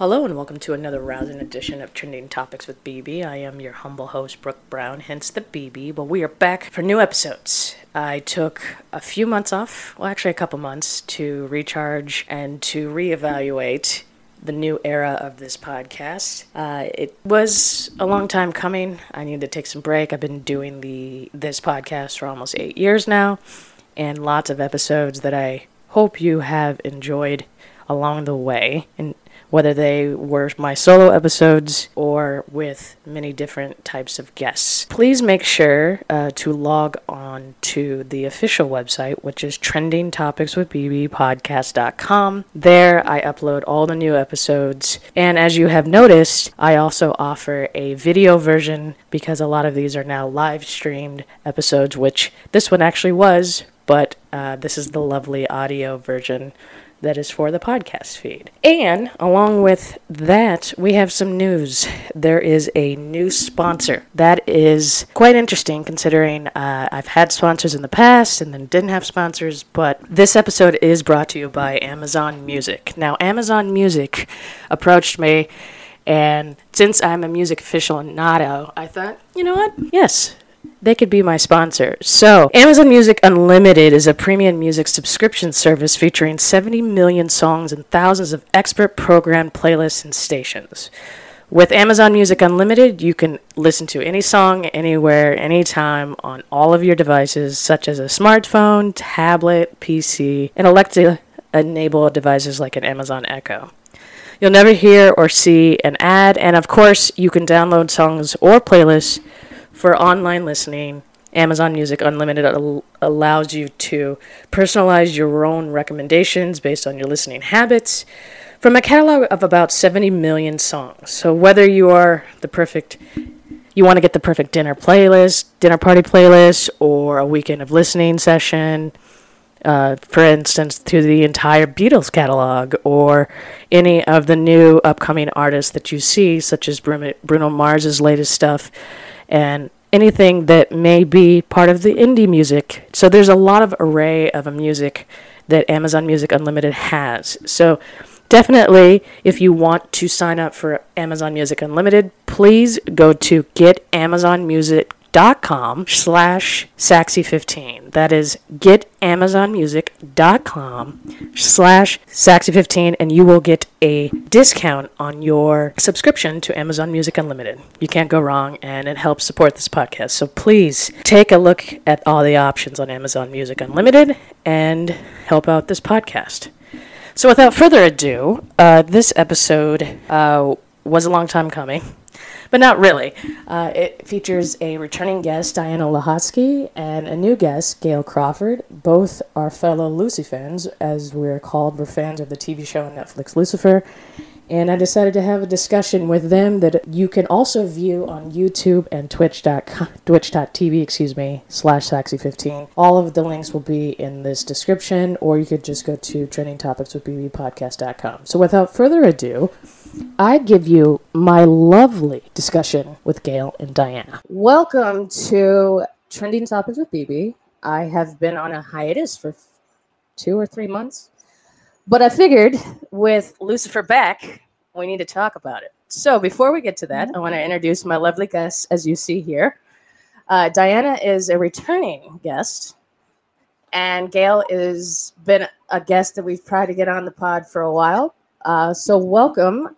Hello and welcome to another rousing edition of Trending Topics with BB. I am your humble host, Brooke Brown, hence the BB. But we are back for new episodes. I took a few months off, well, actually, a couple months, to recharge and to reevaluate the new era of this podcast. Uh, it was a long time coming. I needed to take some break. I've been doing the this podcast for almost eight years now, and lots of episodes that I hope you have enjoyed along the way. And whether they were my solo episodes or with many different types of guests. Please make sure uh, to log on to the official website, which is trendingtopicswithbbpodcast.com. There, I upload all the new episodes. And as you have noticed, I also offer a video version because a lot of these are now live streamed episodes, which this one actually was, but uh, this is the lovely audio version that is for the podcast feed. And along with that, we have some news. There is a new sponsor. That is quite interesting considering uh, I've had sponsors in the past and then didn't have sponsors, but this episode is brought to you by Amazon Music. Now, Amazon Music approached me. And since I'm a music aficionado, I thought, you know what? Yes, they could be my sponsor. So, Amazon Music Unlimited is a premium music subscription service featuring 70 million songs and thousands of expert programmed playlists and stations. With Amazon Music Unlimited, you can listen to any song, anywhere, anytime on all of your devices, such as a smartphone, tablet, PC, and Alexa enabled devices like an Amazon Echo. You'll never hear or see an ad, and of course, you can download songs or playlists for online listening, Amazon Music Unlimited al- allows you to personalize your own recommendations based on your listening habits from a catalog of about 70 million songs. So whether you are the perfect you want to get the perfect dinner playlist, dinner party playlist, or a weekend of listening session, uh, for instance, to the entire Beatles catalog, or any of the new upcoming artists that you see, such as Bruno, Bruno Mars's latest stuff, and anything that may be part of the indie music. So there's a lot of array of music that Amazon Music Unlimited has. So definitely if you want to sign up for Amazon Music Unlimited, please go to getamazonmusic.com dot com slash saxy15 that is getamazonmusic.com slash saxy15 and you will get a discount on your subscription to amazon music unlimited. You can't go wrong and it helps support this podcast. So please take a look at all the options on amazon music unlimited and help out this podcast. So without further ado uh, this episode uh, was a long time coming but not really. Uh, it features a returning guest, Diana Lahotsky, and a new guest, Gail Crawford. Both are fellow Lucy fans, as we're called. We're fans of the TV show on Netflix, Lucifer. And I decided to have a discussion with them that you can also view on YouTube and Twitch.com, Twitch.tv, excuse me, slash Saxy15. All of the links will be in this description, or you could just go to trendingtopicswithbbpodcast.com. So without further ado, I give you my lovely discussion with Gail and Diana. Welcome to Trending Topics with BB. I have been on a hiatus for two or three months, but I figured with Lucifer back, we need to talk about it. So before we get to that, I want to introduce my lovely guests, as you see here. Uh, Diana is a returning guest, and Gail has been a guest that we've tried to get on the pod for a while. Uh, so welcome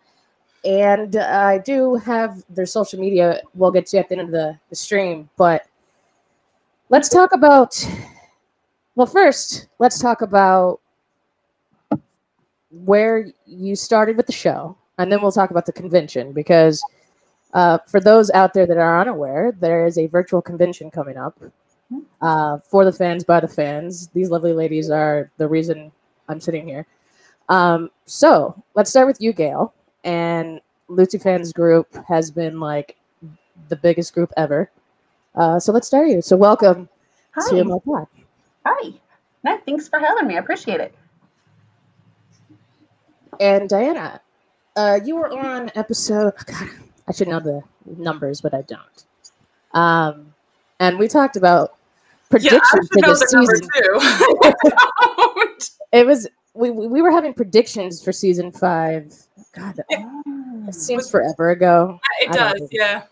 and I do have their social media. We'll get to at the end of the, the stream, but let's talk about. Well, first, let's talk about where you started with the show, and then we'll talk about the convention because uh, for those out there that are unaware, there is a virtual convention coming up uh, for the fans by the fans. These lovely ladies are the reason I'm sitting here. Um, so let's start with you, Gail and Lucy fans group has been like the biggest group ever. Uh, so let's start you. So welcome Hi. to my pod. Hi. No, thanks for having me. I appreciate it. And Diana, uh, you were on episode. oh, God, I should know the numbers, but I don't. Um, and we talked about Yeah, I predictions should for know this the number season. too. It was we we were having predictions for season five. God, it seems forever ago. It does, yeah.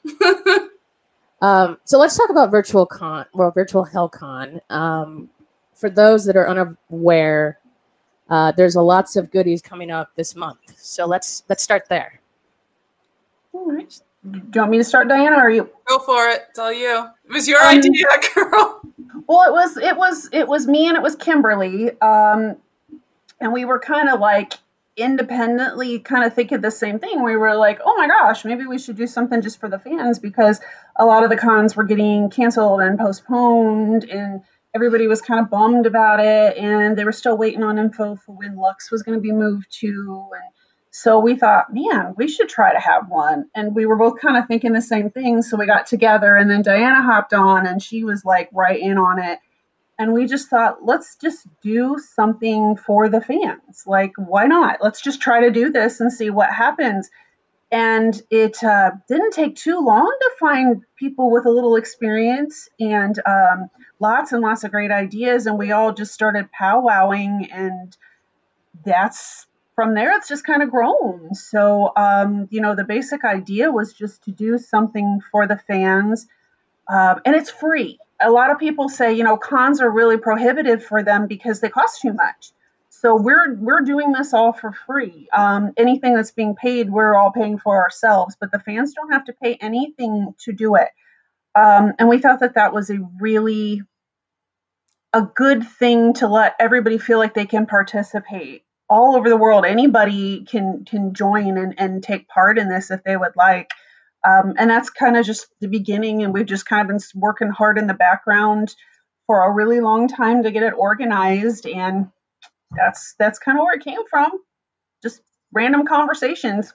um, so let's talk about virtual con, well, virtual HellCon. Um, for those that are unaware, uh, there's a lots of goodies coming up this month. So let's let's start there. All right. Do you want me to start, Diana, or you? Go for it. It's all you. It was your um, idea, girl. Well, it was it was it was me and it was Kimberly. Um, and we were kind of like independently kind of thinking the same thing. We were like, oh my gosh, maybe we should do something just for the fans because a lot of the cons were getting canceled and postponed and everybody was kind of bummed about it and they were still waiting on info for when Lux was going to be moved to and so we thought, man, we should try to have one. And we were both kind of thinking the same thing. So we got together, and then Diana hopped on, and she was like right in on it. And we just thought, let's just do something for the fans. Like, why not? Let's just try to do this and see what happens. And it uh, didn't take too long to find people with a little experience and um, lots and lots of great ideas. And we all just started powwowing, and that's from there, it's just kind of grown. So, um, you know, the basic idea was just to do something for the fans, um, and it's free. A lot of people say, you know, cons are really prohibitive for them because they cost too much. So we're we're doing this all for free. Um, anything that's being paid, we're all paying for ourselves, but the fans don't have to pay anything to do it. Um, and we thought that that was a really a good thing to let everybody feel like they can participate all over the world. Anybody can can join and, and take part in this if they would like. Um, and that's kind of just the beginning. And we've just kind of been working hard in the background for a really long time to get it organized. And that's that's kind of where it came from. Just random conversations.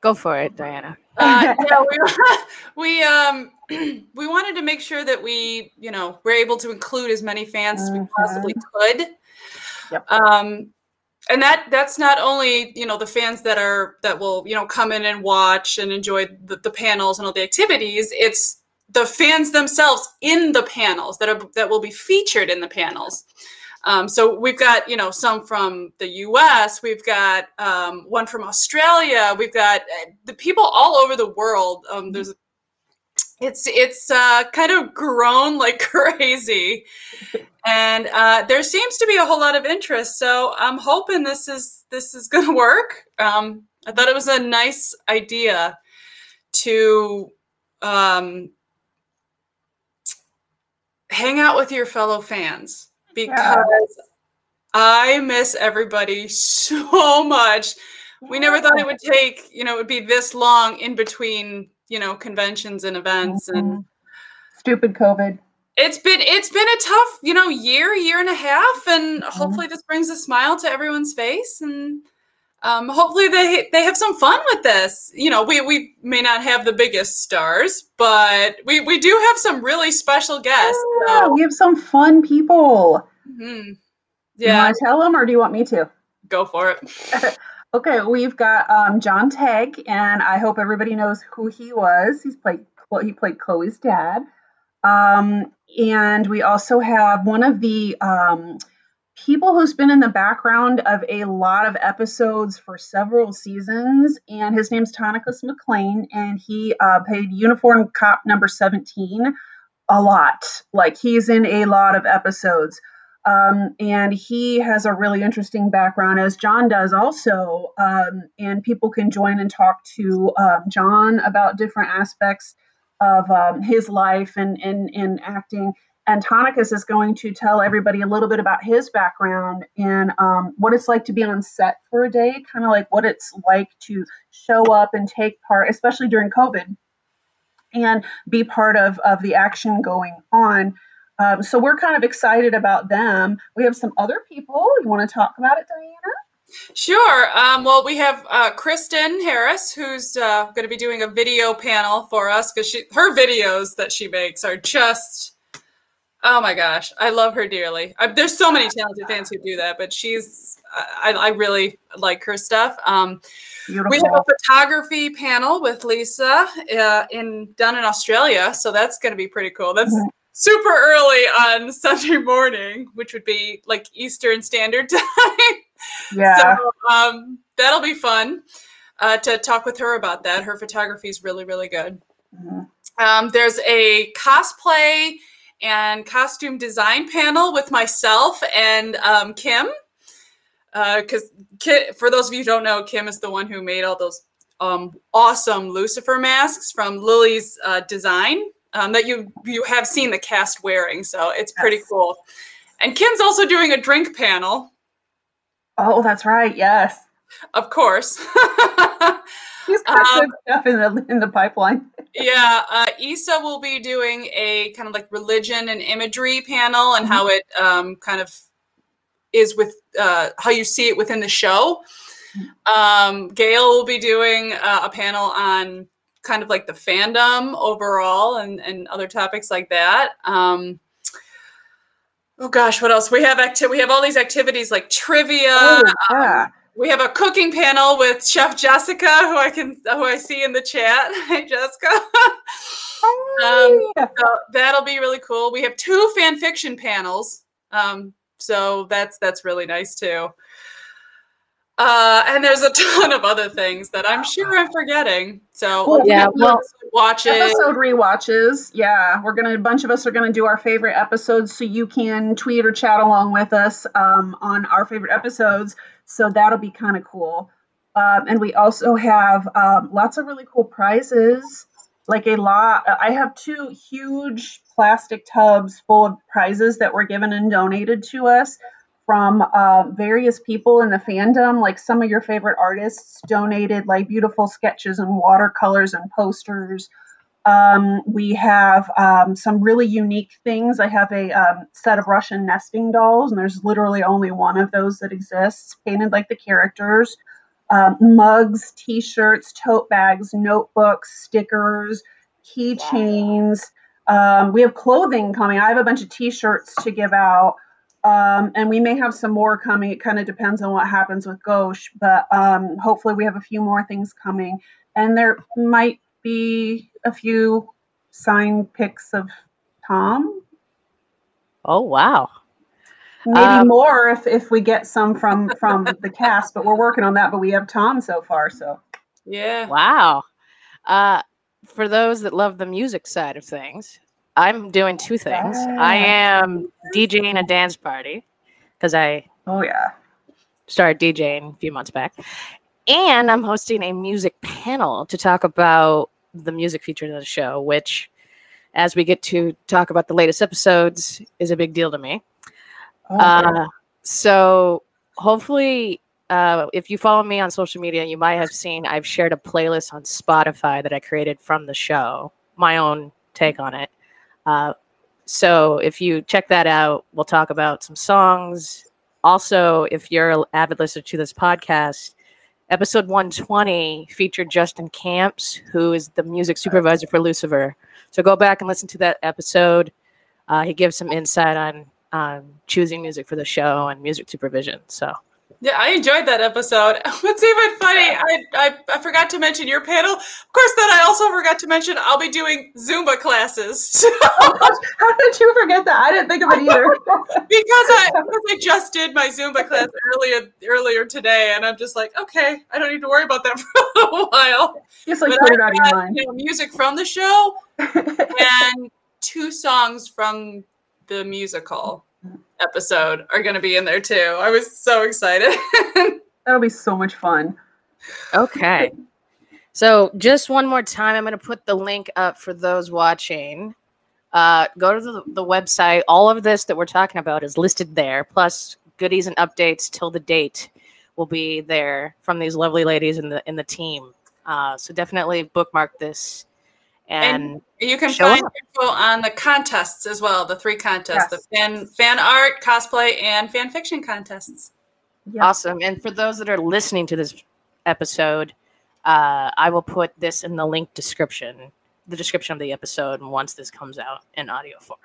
Go for it, Diana. Uh, yeah, we, we um we wanted to make sure that we, you know, we're able to include as many fans as we mm-hmm. possibly could. Yep. Um, and that that's not only you know the fans that are that will you know come in and watch and enjoy the, the panels and all the activities. It's the fans themselves in the panels that are that will be featured in the panels. Um, so we've got you know some from the U.S. We've got um, one from Australia. We've got uh, the people all over the world. Um, there's it's it's uh, kind of grown like crazy, and uh, there seems to be a whole lot of interest. So I'm hoping this is this is going to work. Um, I thought it was a nice idea to um, hang out with your fellow fans because yeah. I miss everybody so much. We never thought it would take, you know, it would be this long in between you know conventions and events mm-hmm. and stupid covid it's been it's been a tough you know year year and a half and mm-hmm. hopefully this brings a smile to everyone's face and um, hopefully they they have some fun with this you know we we may not have the biggest stars but we we do have some really special guests yeah, so. we have some fun people mm-hmm. yeah you want to tell them or do you want me to go for it Okay, we've got um, John Tagg, and I hope everybody knows who he was. He's played he played Chloe's dad, um, and we also have one of the um, people who's been in the background of a lot of episodes for several seasons, and his name's Tonicus McLean, and he uh, played Uniform Cop Number Seventeen a lot. Like he's in a lot of episodes. Um, and he has a really interesting background, as John does also. Um, and people can join and talk to um, John about different aspects of um, his life and in in acting. And Tonicus is going to tell everybody a little bit about his background and um, what it's like to be on set for a day, kind of like what it's like to show up and take part, especially during COVID, and be part of, of the action going on. Um, so we're kind of excited about them. We have some other people. You want to talk about it, Diana? Sure. Um, well, we have uh, Kristen Harris, who's uh, going to be doing a video panel for us because her videos that she makes are just, oh my gosh, I love her dearly. I, there's so many talented fans who do that, but she's, I, I really like her stuff. Um, we have a photography panel with Lisa uh, in done in Australia, so that's going to be pretty cool. That's mm-hmm super early on Sunday morning, which would be like Eastern Standard Time. Yeah. So um, that'll be fun uh, to talk with her about that. Her photography is really, really good. Mm-hmm. Um, there's a cosplay and costume design panel with myself and um, Kim. Because uh, for those of you who don't know, Kim is the one who made all those um, awesome Lucifer masks from Lily's uh, design um, that you you have seen the cast wearing. So it's pretty yes. cool. And Kim's also doing a drink panel. Oh, that's right. Yes. Of course. He's got um, stuff in the in the pipeline. yeah, uh, Isa will be doing a kind of like religion and imagery panel and mm-hmm. how it um, kind of is with uh, how you see it within the show. Um, Gail will be doing uh, a panel on kind of like the fandom overall and, and other topics like that. Um, oh gosh, what else? We have acti- we have all these activities like trivia. Oh, yeah. Um, we have a cooking panel with Chef Jessica, who I can who I see in the chat. Hey, Jessica. um, so that'll be really cool. We have two fan fiction panels, um, so that's that's really nice too. Uh, and there's a ton of other things that I'm sure I'm forgetting. So well, yeah, well, watch it. Episode rewatches. Yeah, we're gonna a bunch of us are gonna do our favorite episodes, so you can tweet or chat along with us um, on our favorite episodes so that'll be kind of cool. Um, and we also have um, lots of really cool prizes. Like a lot, I have two huge plastic tubs full of prizes that were given and donated to us from uh, various people in the fandom. Like some of your favorite artists donated like beautiful sketches and watercolors and posters. Um, we have um, some really unique things. I have a um, set of Russian nesting dolls, and there's literally only one of those that exists, painted like the characters. Um, mugs, t shirts, tote bags, notebooks, stickers, keychains. Um, we have clothing coming. I have a bunch of t shirts to give out. Um, and we may have some more coming. It kind of depends on what happens with Gauche, but hopefully we have a few more things coming. And there might be a few signed pics of Tom. Oh wow. Maybe um, more if, if we get some from from the cast, but we're working on that. But we have Tom so far, so yeah. Wow. Uh, for those that love the music side of things, I'm doing two things. I am DJing a dance party because I oh yeah started DJing a few months back, and I'm hosting a music panel to talk about the music feature of the show, which, as we get to talk about the latest episodes, is a big deal to me. Oh, uh, so hopefully, uh, if you follow me on social media, you might have seen I've shared a playlist on Spotify that I created from the show, my own take on it. Uh, so if you check that out, we'll talk about some songs. Also, if you're an avid listener to this podcast, Episode 120 featured Justin Camps, who is the music supervisor for Lucifer. So go back and listen to that episode. Uh, he gives some insight on um, choosing music for the show and music supervision. So yeah, I enjoyed that episode. What's even funny, I, I, I forgot to mention your panel. Of course, then I also forgot to mention I'll be doing Zumba classes. Oh how did you forget that? I didn't think of it either. because I because I just did my Zumba class earlier earlier today, and I'm just like, okay, I don't need to worry about that for a while. Just like put it out of your mind. You know, music from the show and two songs from the musical episode are going to be in there too. I was so excited. That'll be so much fun. Okay. So, just one more time, I'm going to put the link up for those watching. Uh, go to the, the website. All of this that we're talking about is listed there, plus goodies and updates till the date will be there from these lovely ladies in the in the team. Uh, so definitely bookmark this and, and you can find up. info on the contests as well the three contests yes. the fan fan art cosplay and fan fiction contests yep. awesome and for those that are listening to this episode uh, i will put this in the link description the description of the episode once this comes out in audio form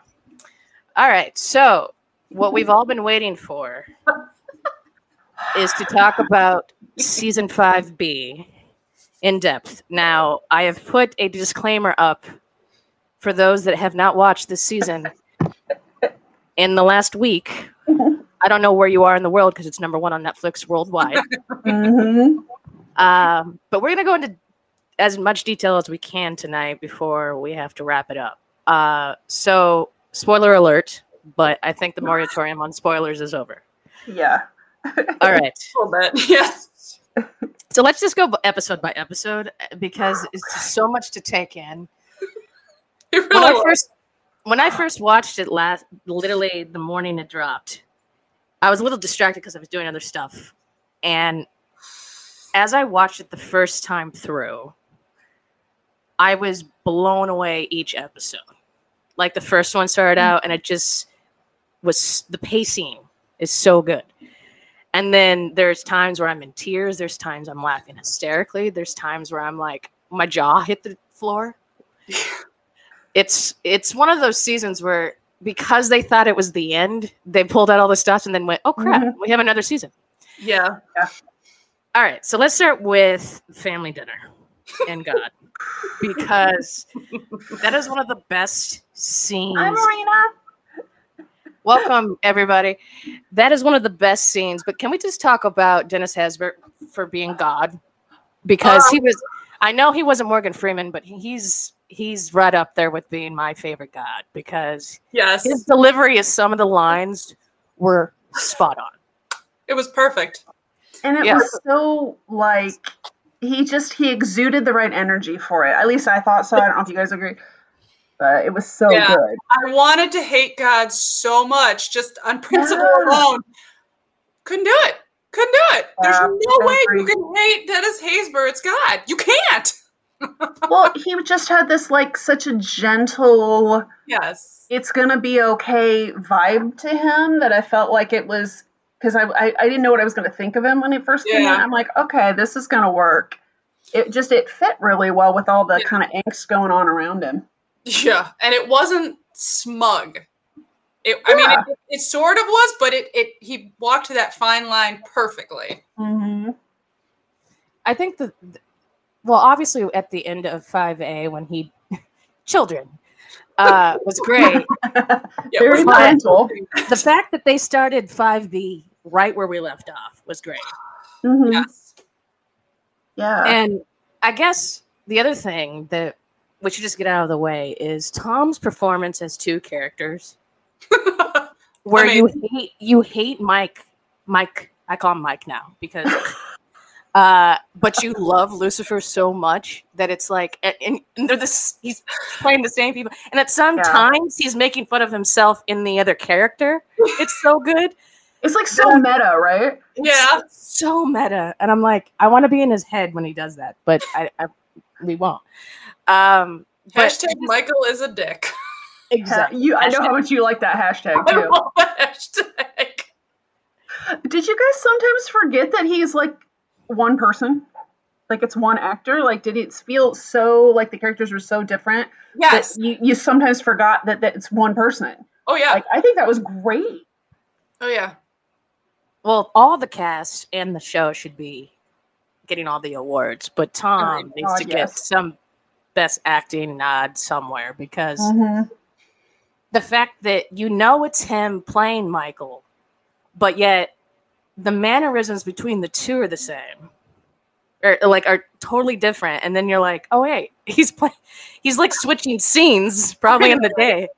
all right so what we've all been waiting for is to talk about season 5b in depth. Now, I have put a disclaimer up for those that have not watched this season in the last week. I don't know where you are in the world because it's number one on Netflix worldwide. hmm um, but we're gonna go into as much detail as we can tonight before we have to wrap it up. Uh, so, spoiler alert, but I think the moratorium on spoilers is over. Yeah. All right. A little bit. Yes. So let's just go episode by episode uh, because it's so much to take in. It When really I first when I first watched it last literally the morning it dropped, I was a little distracted because I was doing other stuff. And as I watched it the first time through, I was blown away each episode. Like the first one started out and it just was the pacing is so good. And then there's times where I'm in tears, there's times I'm laughing hysterically, there's times where I'm like my jaw hit the floor. it's it's one of those seasons where because they thought it was the end, they pulled out all the stuff and then went, "Oh crap, Mhm. we have another season." Yeah. All right, so let's start with family dinner and God because that is one of the best scenes. I'm Marina. Welcome everybody. That is one of the best scenes. But can we just talk about Dennis Haysbert for being God? Because he um, was. I know he wasn't Morgan Freeman, but he's he's right up there with being my favorite God because Yes. his delivery of some of the lines were spot on. It was perfect. And it Yeah. was so like he just he exuded the right energy for it. At least I thought so. I don't know if you guys agree. But it was so Yeah. good. I wanted to hate God so much, just on principle Yeah. alone. Couldn't do it. Couldn't do it. There's Yeah, no way you can hate Dennis Haysbert. It's God. You can't. Well, he just had this like such a gentle Yes. it's gonna be okay vibe to him that I felt like it was because I, I I didn't know what I was gonna think of him when it first came Yeah. out. I'm like, okay, this is gonna work. It just it fit really well with all the Yeah. kind of angst going on around him. Yeah, and it wasn't smug. It, I mean, it, it sort of was, but it, it he walked that fine line perfectly. Mm-hmm. I think the well, obviously at the end of five A when he children uh, was great. Yeah, Very it was gentle. the fact that they started five B right where we left off was great. hmm Yes. Yeah. And I guess the other thing that we should just get out of the way is Tom's performance as two characters, where you hate you hate Mike. Mike, I call him Mike now because, uh, but you love Lucifer so much that it's like, and, and they're this. He's playing the same people, and at some Yeah. times he's making fun of himself in the other character. It's so good. it's like so meta, right? Yeah. so meta, and I'm like, I want to be in his head when he does that, but I, I we won't. Um, but Hashtag Michael is a dick. exactly. You I know how much you like that hashtag I too. love that hashtag. Did you guys sometimes forget that he's like one person? Like it's one actor? Like did it feel so like the characters were so different Yes. that you, you sometimes forgot that, that it's one person? Oh yeah. Like I think that was great. oh yeah. Well, all the cast and the show should be getting all the awards, but Tom Agreed. needs God, to get some best acting nod somewhere because Mm-hmm. the fact that you know it's him playing Michael, but yet the mannerisms between the two are the same. Or like are totally different. And then you're like, oh wait, he's playing he's like switching scenes probably in the day.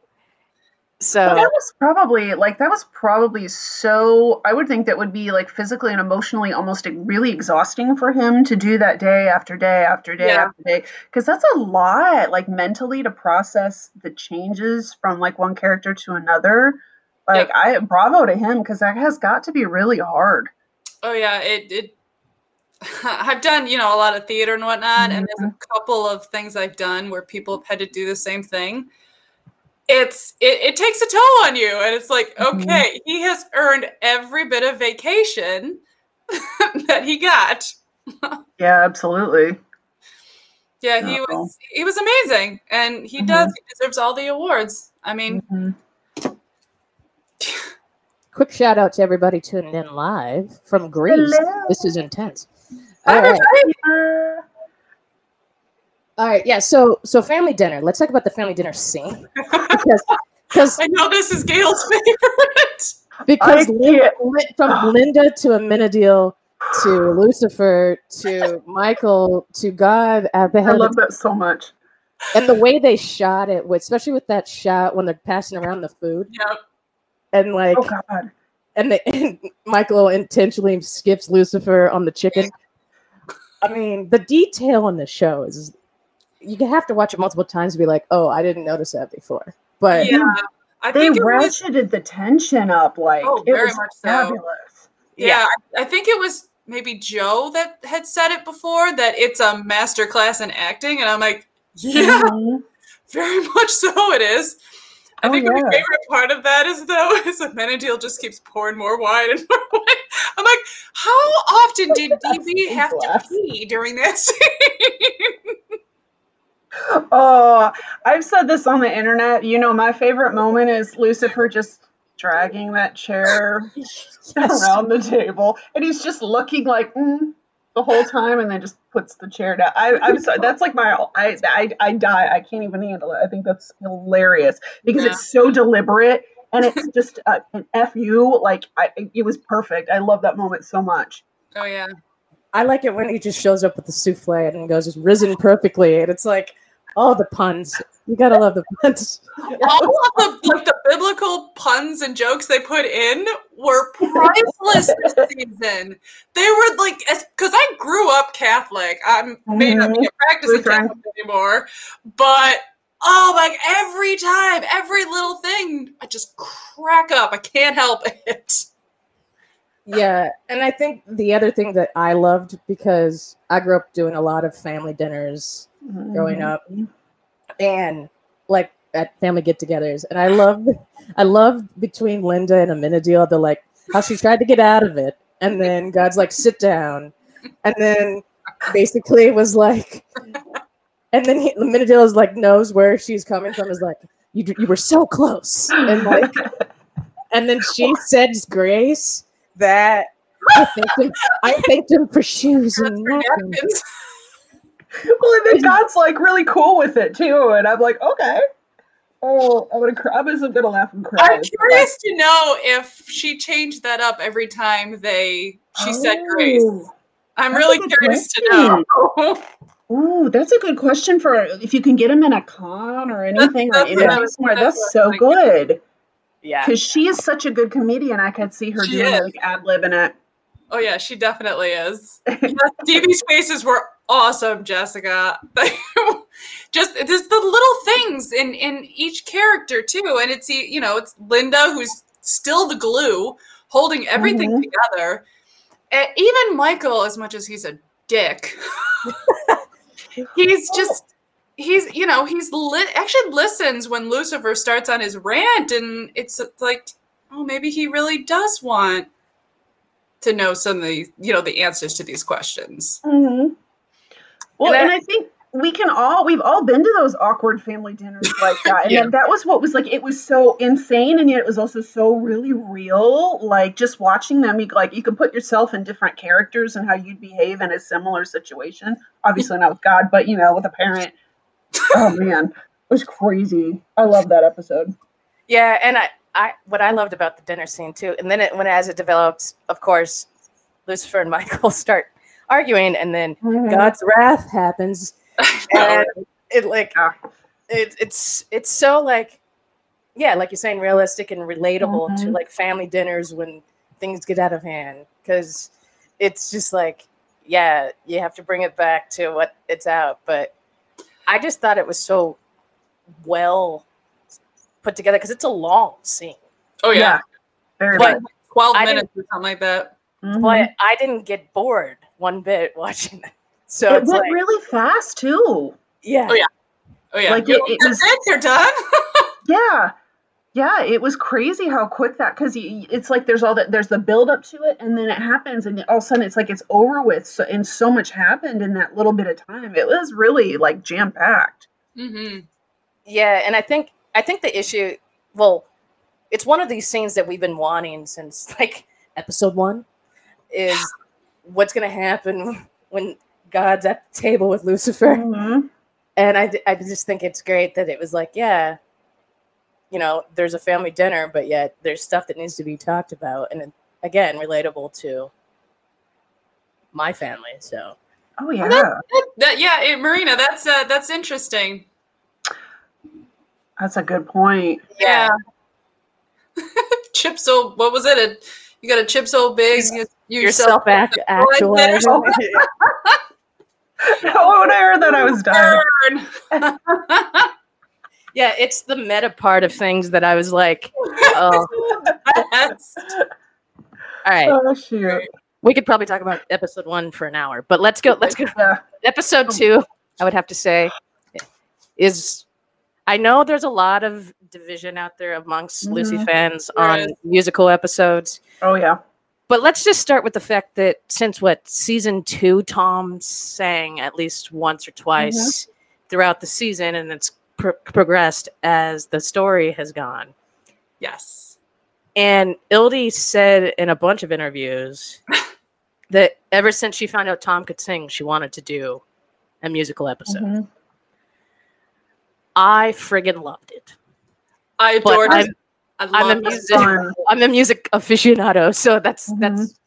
So that was probably like that was probably so I would think that would be like physically and emotionally almost really exhausting for him to do that day after day after day Yeah. after day because that's a lot like mentally to process the changes from like one character to another. Like I bravo to him because that has got to be really hard. Oh yeah. It it. I've done you know a lot of theater and whatnot, and there's a mm-hmm. couple of things I've done where people have had to do the same thing. It's it, it takes a toll on you, and it's like Mhm. okay, he has earned every bit of vacation that he got. Yeah, absolutely. Yeah, he Uh-oh. was he was amazing, and he does he deserves all the awards. I mean, Mhm. quick shout out to everybody tuning in live from Greece. Hello. This is intense. Hi, All right. Everybody. All right, yeah. So, so family dinner. Let's talk about the family dinner scene because Because I know this is Gail's favorite. Because Linda, from Linda to Amenadiel to Lucifer to Michael to God at the head. I love that so much. And the way they shot it, especially with that shot when they're passing around the food. Yep. And like, oh God. And, the, and Michael intentionally skips Lucifer on the chicken. I mean, the detail in the show is you have to watch it multiple times to be like, oh, I didn't notice that before. But yeah, I they ratcheted was, the tension up like oh, it was fabulous. So. Yeah, yeah, I think it was maybe Joe that had said it before that it's a master class in acting, and I'm like, yeah, mm-hmm. very much so it is. I oh, think yeah. my favorite part of that is though is that Amenadiel just keeps pouring more wine and more wine. I'm like, how often did DB have to pee during that scene? Oh, I've said this on the internet. You know, my favorite moment is Lucifer just dragging that chair yes. around the table, and he's just looking like mm, the whole time, and then just puts the chair down. I, am sorry, that's like my I, I I die. I can't even handle it. I think that's hilarious because yeah. it's so deliberate and it's just uh, an fu. Like I, it was perfect. I love that moment so much. Oh yeah. I like it when he just shows up with the souffle and goes, "It's risen perfectly," and it's like, Oh, the puns. You gotta love the puns. All of the like the biblical puns and jokes they put in were priceless this season. They were like, because I grew up Catholic. I may not be a practicing Catholic anymore, but oh, like every time, every little thing, I just crack up. I can't help it. Yeah, and I think the other thing that I loved because I grew up doing a lot of family dinners mm-hmm. growing up, and like at family get-togethers, and I love, I love between Linda and Amenadiel the like how she tried to get out of it, and then God's like sit down, and then basically was like, and then he, Amenadiel is like knows where she's coming from is like you you were so close, and like, and then she says grace that I thanked him, I thanked him for shoes and napkins. Well, and then God's like really cool with it too, and I'm like, okay. Oh, I'm gonna cry. I'm gonna laugh and cry. I'm curious to know if she changed that up every time they she oh, said grace. Oh, I'm really curious question. to know. Oh, that's a good question for if you can get them in a con or anything that's, or anything somewhere. That's, that's so good. Yeah, because she is such a good comedian. I could see her she doing is. like ad libbing it. Oh yeah, she definitely is. yes, Stevie's faces were awesome, Jessica. just just the little things in in each character too, and it's you know it's Linda who's still the glue holding everything mm-hmm. together. And even Michael, as much as he's a dick, he's just he's you know he's li- actually listens when Lucifer starts on his rant, and it's like oh maybe he really does want to know some of the you know the answers to these questions. Mm-hmm. Well, and, and I, I think we can all we've all been to those awkward family dinners like that. And yeah. that was what was like it was so insane and yet it was also so really real like just watching them you like you can put yourself in different characters and how you'd behave in a similar situation. Obviously not with god but you know with a parent. Oh man. It was crazy. I love that episode. Yeah and i i what i loved about the dinner scene too and then it, when as it develops of course lucifer and michael start arguing, and then mm-hmm. God's wrath happens, and it like it, it's it's so like yeah, like you're saying, realistic and relatable mm-hmm. to like family dinners when things get out of hand because it's just like yeah, you have to bring it back to what it's out, but I just thought it was so well put together because it's a long scene. Oh yeah, yeah. but twelve minutes or something like that. Mm-hmm. But I didn't get bored one bit watching it. So it went like, really fast too. Yeah. Oh yeah. Oh yeah. Like it, it was. It, they're done. yeah. Yeah, it was crazy how quick that because it's like there's all that there's the build up to it and then it happens and all of a sudden it's like it's over with so and so much happened in that little bit of time. It was really like jam packed. Mm-hmm. Yeah, and I think I think the issue, well, it's one of these scenes that we've been wanting since like episode one, is what's going to happen when God's at the table with Lucifer. Mm-hmm. And I, I just think it's great that it was like, yeah, you know, there's a family dinner, but yet there's stuff that needs to be talked about, and again, relatable to my family. So. Oh yeah. That, that, yeah, it, Marina, that's uh, that's interesting. That's a good point. Yeah. Chips? so what was it? A, you got a chip so big you, yourself act actualizing. oh, when I heard that I was done. yeah, it's the meta part of things that I was like, oh. All right. Oh shoot. We could probably talk about episode one for an hour, but let's go. Let's go. Yeah. Episode two, I would have to say, is I know there's a lot of division out there amongst mm-hmm. Lucy fans on musical episodes. Oh yeah. But let's just start with the fact that since what season two, Tom sang at least once or twice mm-hmm. throughout the season, and it's progressed as the story has gone. Yes. And Ildy said in a bunch of interviews that ever since she found out Tom could sing, she wanted to do a musical episode. Mm-hmm. I friggin' loved it. I adored it. I'm, I'm a music. I'm a music aficionado, so that's mm-hmm. that's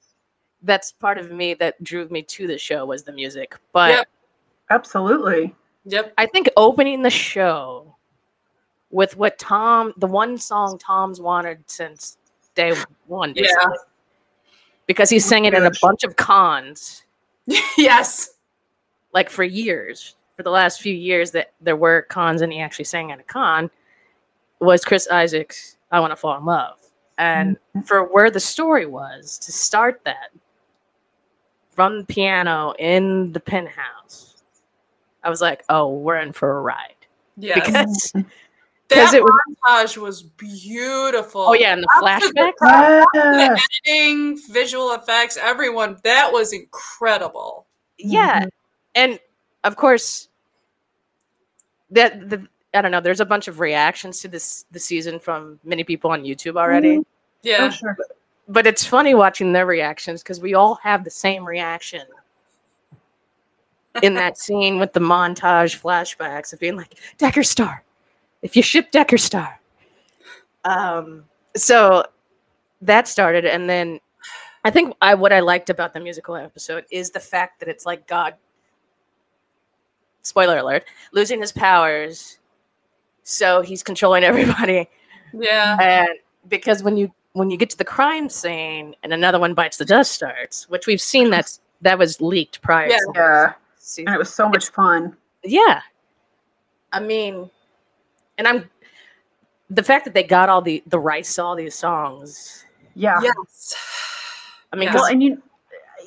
that's part of me that drew me to the show was the music. But yep. absolutely, yep. I think opening the show with what Tom, the one song Tom's wanted since day one, yeah, because he sang it in a bunch of cons. yes, like for years for the last few years that there were cons and he actually sang at a con was Chris Isaak's I Want to Fall in Love. And mm-hmm. for where the story was to start that from the piano in the penthouse, I was like, oh, we're in for a ride. Yeah. Because that it was, montage was beautiful. Oh yeah, and the flashback, the editing, visual effects, everyone that was incredible. Yeah, mm-hmm. and of course, that the I don't know. There's a bunch of reactions to this the season from many people on YouTube already. Mm-hmm. Yeah, oh, sure. But, but it's funny watching their reactions because we all have the same reaction in that scene with the montage flashbacks of being like Decker Star, if you ship Decker Star. Um, so that started, and then I think I what I liked about the musical episode is the fact that it's like God spoiler alert, losing his powers. So he's controlling everybody. Yeah. And because when you when you get to the crime scene and another one bites the dust starts, which we've seen that's that was leaked prior. Yeah. yeah. And it was so much fun. Yeah. I mean, and I'm the fact that they got all the the rights to all these songs. Yeah. Yes. I mean, well, and you,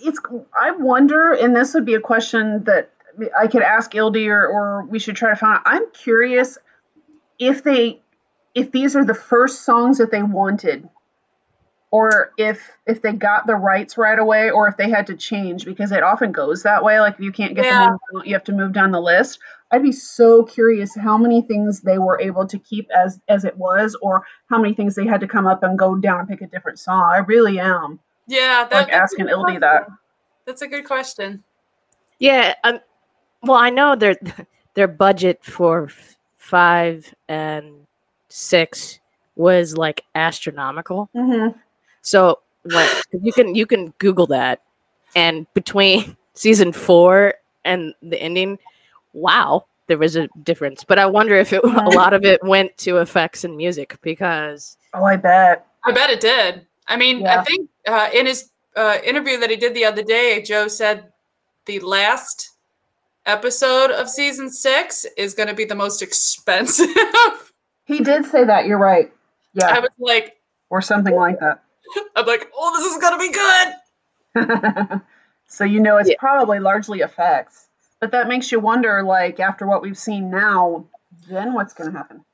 it's. I wonder, and this would be a question that I could ask Ildy or, or we should try to find out. I'm curious if they if these are the first songs that they wanted or if if they got the rights right away or if they had to change because it often goes that way like if you can't get yeah. them you have to move down the list. I'd be so curious how many things they were able to keep as as it was or how many things they had to come up and go down and pick a different song. I really am yeah that, like asking ildy that. That's a good question. Yeah um, well, I know their their budget for five and six was like astronomical. Mm-hmm. So like you can you can Google that, and between season four and the ending, wow, there was a difference. But I wonder if it, a lot of it went to effects and music because. Oh, I bet. I bet it did. I mean, yeah. I think uh, in his uh, interview that he did the other day, Joe said the last episode of season six is going to be the most expensive. he did say that. You're right. Yeah. I was like, or something like that. I'm like, oh, this is going to be good. so you know it's yeah. probably largely effects, but that makes you wonder. Like after what we've seen now, then what's going to happen?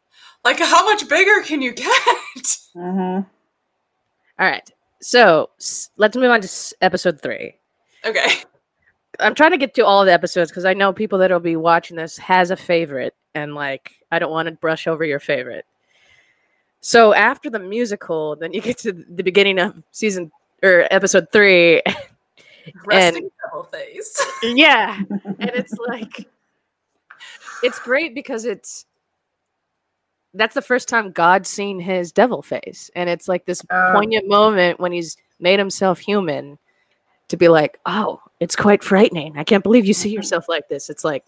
Like how much bigger can you get? Mm-hmm. All right. So let's move on to episode three. Okay. I'm trying to get to all the episodes because I know people that'll be watching this has a favorite, and like I don't want to brush over your favorite. So after the musical, then you get to the beginning of season or episode three. Resting and, phase. Yeah, and it's like it's great because it's that's the first time God's seen his devil face, and it's like this uh, poignant moment when he's made himself human to be like, oh, it's quite frightening. I can't believe you see mm-hmm. yourself like this. It's like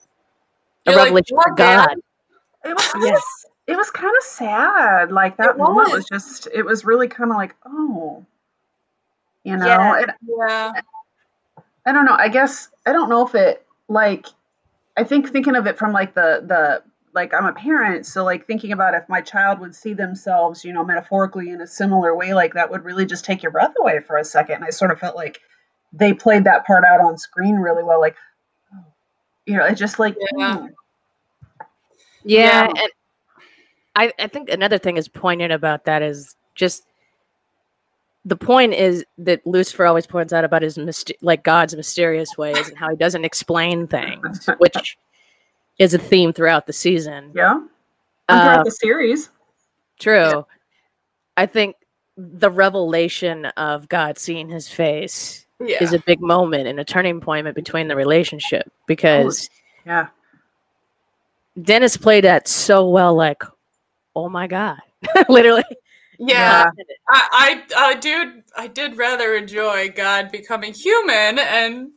a You're revelation like, God. It was yes. it was kind of sad. Like that it moment was. was just it was really kind of like, oh. You know, yeah. It, yeah. I don't know. I guess I don't know if it like I think thinking of it from like the the like I'm a parent, so like thinking about if my child would see themselves, you know, metaphorically in a similar way, like that would really just take your breath away for a second. And I sort of felt like they played that part out on screen really well. Like, you know, it's just like, yeah, hmm. yeah. And I, I think another thing is poignant about that is just the point is that Lucifer always points out about his myst- like God's mysterious ways and how he doesn't explain things, which is a theme throughout the season. Yeah, and throughout uh, the series. True. Yeah. I think the revelation of God seeing His face yeah. is a big moment and a turning point between the relationship because oh, yeah. Dennis played that so well like oh my god. Literally. Yeah, I, I i did i did rather enjoy god becoming human and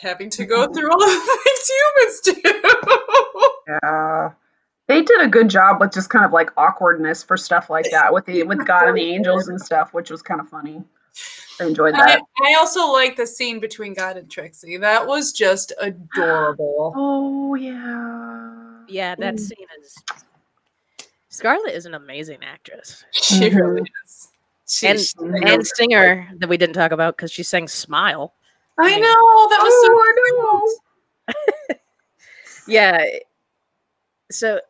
having to go through all the things humans do yeah. They did a good job with just kind of like awkwardness for stuff like that with the with god and the angels and stuff which was kind of funny I enjoyed that. I, I, also like the scene between God and Trixie. That was just adorable. Oh yeah. Yeah, that mm. scene is Scarlett is an amazing actress. She mm-hmm. really is. She, and she and singer that we didn't talk about because she sang "Smile." I know that was oh, so. I know. yeah. So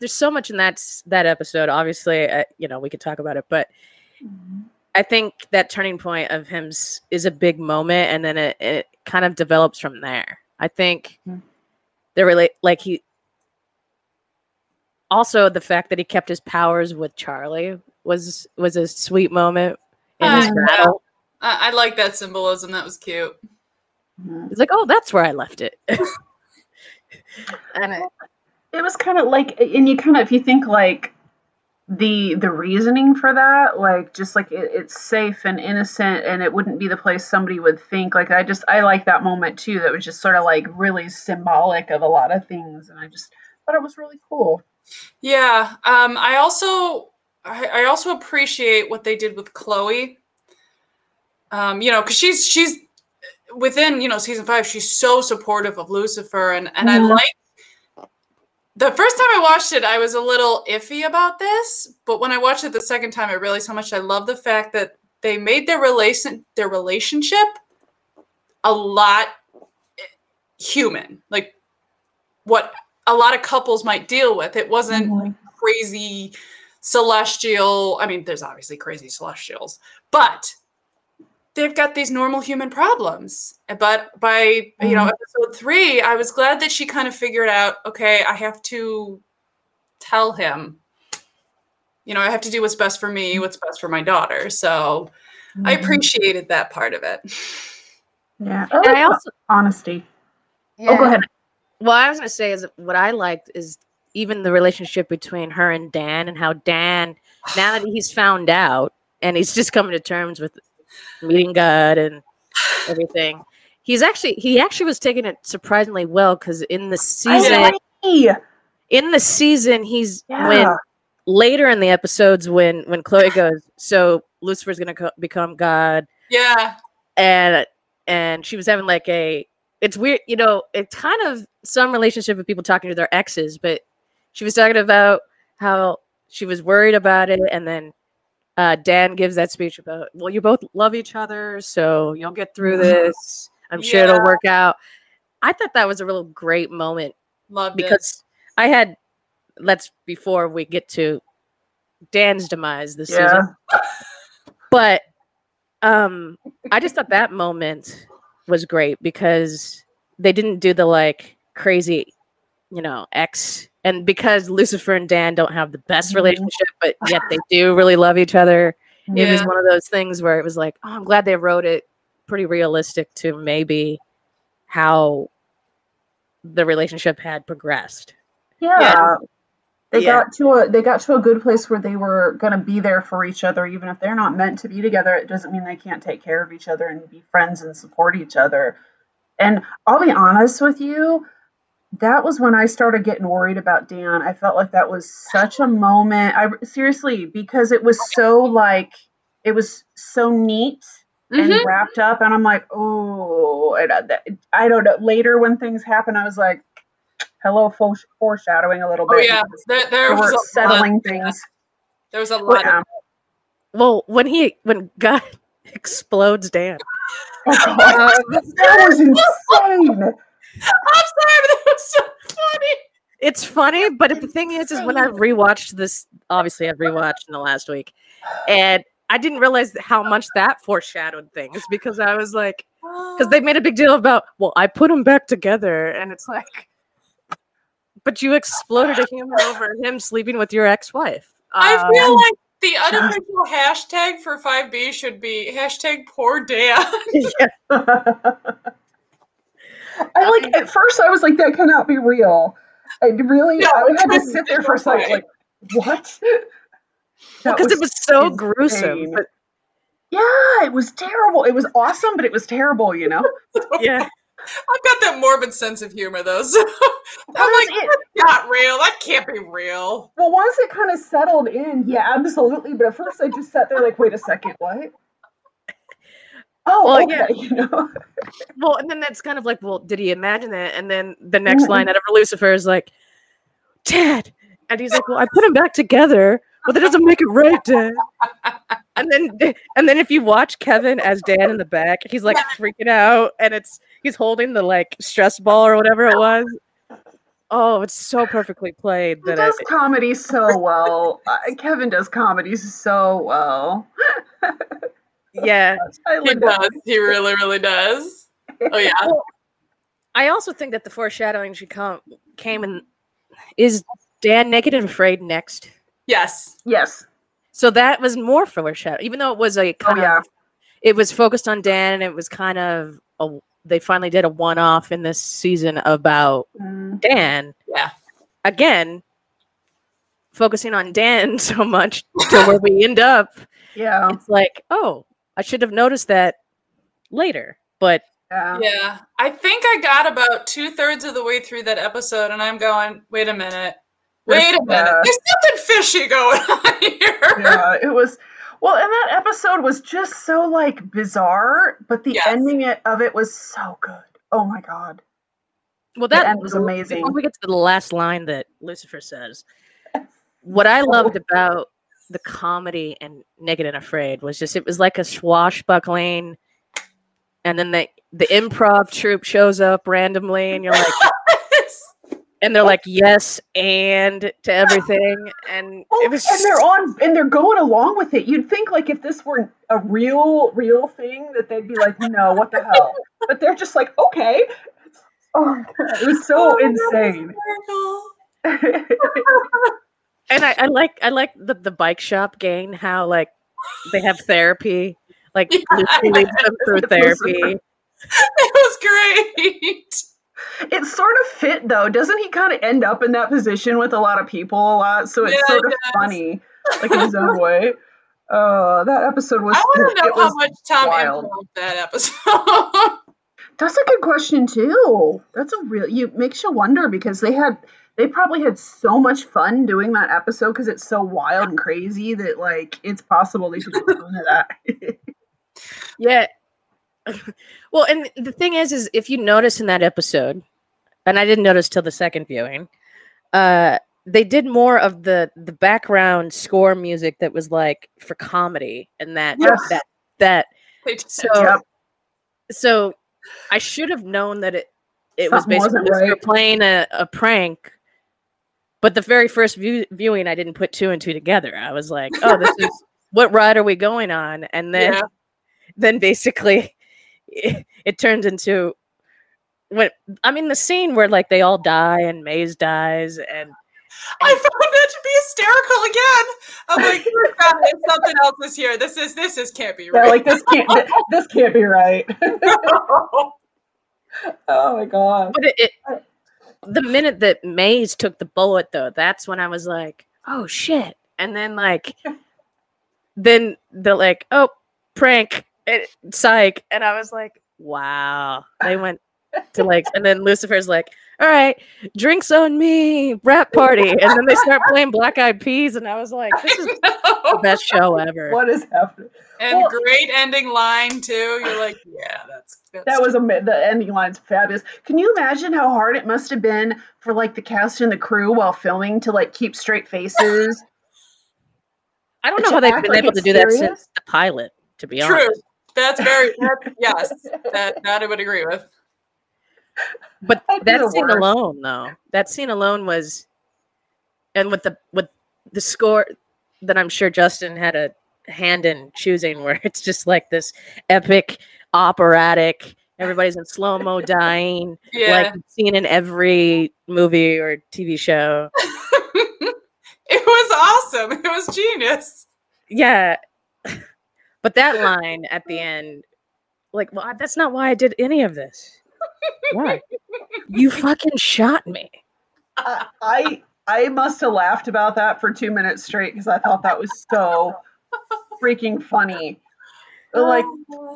there's so much in that that episode. Obviously, uh, you know we could talk about it, but mm-hmm. I think that turning point of him is a big moment, and then it, it kind of develops from there. I think mm-hmm. they're really like he. Also, the fact that he kept his powers with Charlie was was a sweet moment in uh, his battle. I, I like that symbolism. That was cute. It's like, oh, that's where I left it. and it, it was kind of like, and you kind of, if you think like the the reasoning for that like just like it, it's safe and innocent and it wouldn't be the place somebody would think. Like i just i like that moment too that was just sort of like really symbolic of a lot of things and i just thought it was really cool. Yeah um i also i, I also appreciate what they did with chloe. Um you know because she's she's within you know season five she's so supportive of lucifer and and mm-hmm. i like the first time I watched it, I was a little iffy about this, but when I watched it the second time, I realized how much I love the fact that they made their relation their relationship a lot human, like what a lot of couples might deal with. It wasn't mm-hmm. like crazy celestial. I mean, there's obviously crazy celestials, but they've got these normal human problems. But by mm-hmm. you know mm-hmm. episode three, I was glad that she kind of figured out, okay, I have to tell him, you know, I have to do what's best for me, what's best for my daughter. So mm-hmm. I appreciated that part of it. Yeah, I, like I also honesty. Yeah. Oh, go ahead. Well, I was gonna say is what I liked is even the relationship between her and Dan, and how Dan, now that he's found out and he's just coming to terms with meeting God and everything. He's actually he actually was taking it surprisingly well because in the season in the season he's yeah. when later in the episodes when when Chloe goes so Lucifer's gonna co- become God yeah and and she was having like a it's weird you know it's kind of some relationship with people talking to their exes but she was talking about how she was worried about it and then uh, Dan gives that speech about, well, you both love each other, so you'll get through this. I'm yeah. sure it'll work out. I thought that was a real great moment. Loved because it. I had let's before we get to Dan's demise this yeah. season. But um I just thought that moment was great because they didn't do the like crazy, you know, X and because Lucifer and Dan don't have the best mm-hmm. relationship, but yet they do really love each other. Yeah. It was one of those things where it was like, oh, I'm glad they wrote it pretty realistic to maybe how the relationship had progressed. Yeah. yeah. they yeah. got to a they got to a good place where they were going to be there for each other even if they're not meant to be together it doesn't mean they can't take care of each other and be friends and support each other and i'll be honest with you that was when i started getting worried about dan i felt like that was such a moment i seriously because it was so like it was so neat and mm-hmm. wrapped up and i'm like oh I don't know later when things happen i was like hello foreshadowing a little oh, bit. Oh yeah, there, there was settling things. There was a lot. Well, well, when he when God explodes Dan. Oh, that was insane. I'm sorry, but that was so funny. It's funny, but the thing is, is when I rewatched this, obviously I've rewatched in the last week, and I didn't realize how much that foreshadowed things because I was like, because they made a big deal about, well, I put them back together, and it's like, but you exploded a human over him sleeping with your ex-wife. I um, feel like the unofficial hashtag for 5B should be hashtag poor Dan. I like at first I was like, that cannot be real. I really no, I had to sit there for a second, like, what? Because it was so insane. gruesome. But... Yeah, it was terrible. It was awesome, but it was terrible, you know? yeah. I've got that morbid sense of humor though. So I'm like, it, not real. That can't be real. Well, once it kind of settled in, yeah, absolutely. But at first, I just sat there like, wait a second, what? Oh, well, okay, yeah. you know. well, and then that's kind of like, well, did he imagine that? And then the next mm-hmm. line out of Lucifer is like, Dad, and he's like, well, I put him back together, but that doesn't make it right, Dad. and then, and then if you watch Kevin as Dan in the back, he's like freaking out, and it's he's holding the like stress ball or whatever it was. Oh, it's so perfectly played. He does it, comedy so well. Uh, Kevin does comedy so well. yeah, he does. He really, really does. Oh yeah. Well, I also think that the foreshadowing should come came in. Is Dan naked and afraid next? Yes. Yes. So that was more foreshadowing, even though it was a oh, kind oh, yeah. of. It was focused on Dan, and it was kind of a they finally did a one off in this season about mm. Dan. Yeah. Again, focusing on Dan so much to where we end up. Yeah. It's like, oh, I should have noticed that later. But yeah. yeah. I think I got about two thirds of the way through that episode and I'm going, wait a minute. Wait a minute. Uh, There's something fishy going on here. Yeah, it was well, and that episode was just so like bizarre, but the yes. ending of it was so good. Oh my god. Well, that end was amazing. Before we get to the last line that Lucifer says, what I loved about the comedy and Naked and Afraid was just it was like a swashbuckling, and then the the improv troupe shows up randomly, and you're like, and they're like yes and to everything and well, it was and they're on and they're going along with it. You'd think like if this were a real real thing that they'd be like no what the hell? But they're just like okay. Oh God. it was so oh, insane and I, I, like i like the, the bike shop gang how like they have therapy like yeah, Lucy leads them through therapy it was great it sort of fit though. Doesn't he kind of end up in that position with a lot of people a lot? So it's yeah, sort of funny, like in his own way. Oh, that episode was. I want to know how much Tom wild. that episode. That's a good question too. That's a real you makes you wonder because they had they probably had so much fun doing that episode because it's so wild and crazy that like it's possible they should do that. yeah, well, and the thing is, is if you notice in that episode, and I didn't notice till the second viewing, uh, they did more of the the background score music that was like for comedy, and that yes. that that. So, yep. so I should have known that it it was basically right. we playing a, a prank. But the very first view, viewing, I didn't put two and two together. I was like, "Oh, this is what ride are we going on?" And then, yeah. then basically, it, it turns into what I mean the scene where like they all die and Maze dies and I found that to be hysterical again. I'm like, something else is here. This is this is can't be right. Yeah, like this can't this can't be right. oh my god! But it, it, the minute that Maze took the bullet, though, that's when I was like, "Oh shit!" And then like, then they're like, "Oh, prank, it, psych," and I was like, "Wow!" They went to like, and then Lucifer's like, "All right, drinks on me, rap party," and then they start playing Black Eyed Peas, and I was like, "This is the best show ever." What is happening? And Well- great ending line too. You're like, yeah, that's, that's That was a the ending line's fabulous. Can you imagine how hard it must have been for like the cast and the crew while filming to like keep straight faces? I don't know how they've been like able to it's do that since the pilot. To be true. honest, That's very that, yes. That that I would agree with. But I'd that scene worst. alone, though, that scene alone was, and with the with the score that I'm sure Justin had a hand in choosing, where it's just like this epic operatic. Everybody's in slow mo dying, Yeah. like seen in every movie or TV show. it was awesome. It was genius. Yeah, but that line at the end, like, well, that's not why I did any of this. Why? you fucking shot me. I I, I must have laughed about that for two minutes straight because I thought that was so freaking funny. Oh, like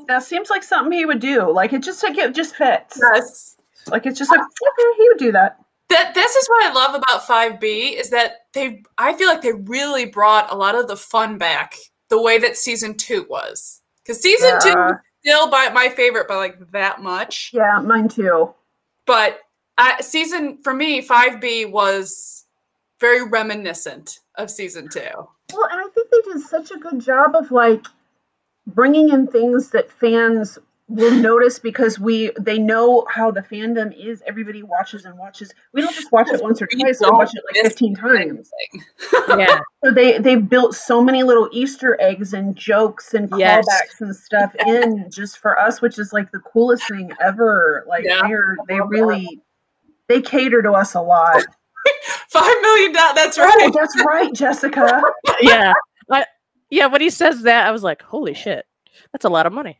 that seems like something he would do. Like it just like it just fits. yes. Like it's just like okay, he would do that. That this is what I love about 5B is that they I feel like they really brought a lot of the fun back the way that season 2 was. Cuz season 2 Yeah. is still by my favorite by like that much. Yeah, mine too. But I, season for me 5B was very reminiscent of season 2. Well, and I think they did such a good job of like bringing in things that fans will notice because we they know how the fandom is. Everybody watches and watches. We don't just watch it once or twice. We watch it like fifteen times. Yeah. So they they built so many little Easter eggs and jokes and Yes. callbacks and stuff in just for us, which is like the coolest thing ever. Like Yeah. they're they really they cater to us a lot. 5 million dollars that's Oh, right. that's right, Jessica. yeah. I, yeah, when he says that, I was like, holy shit. That's a lot of money.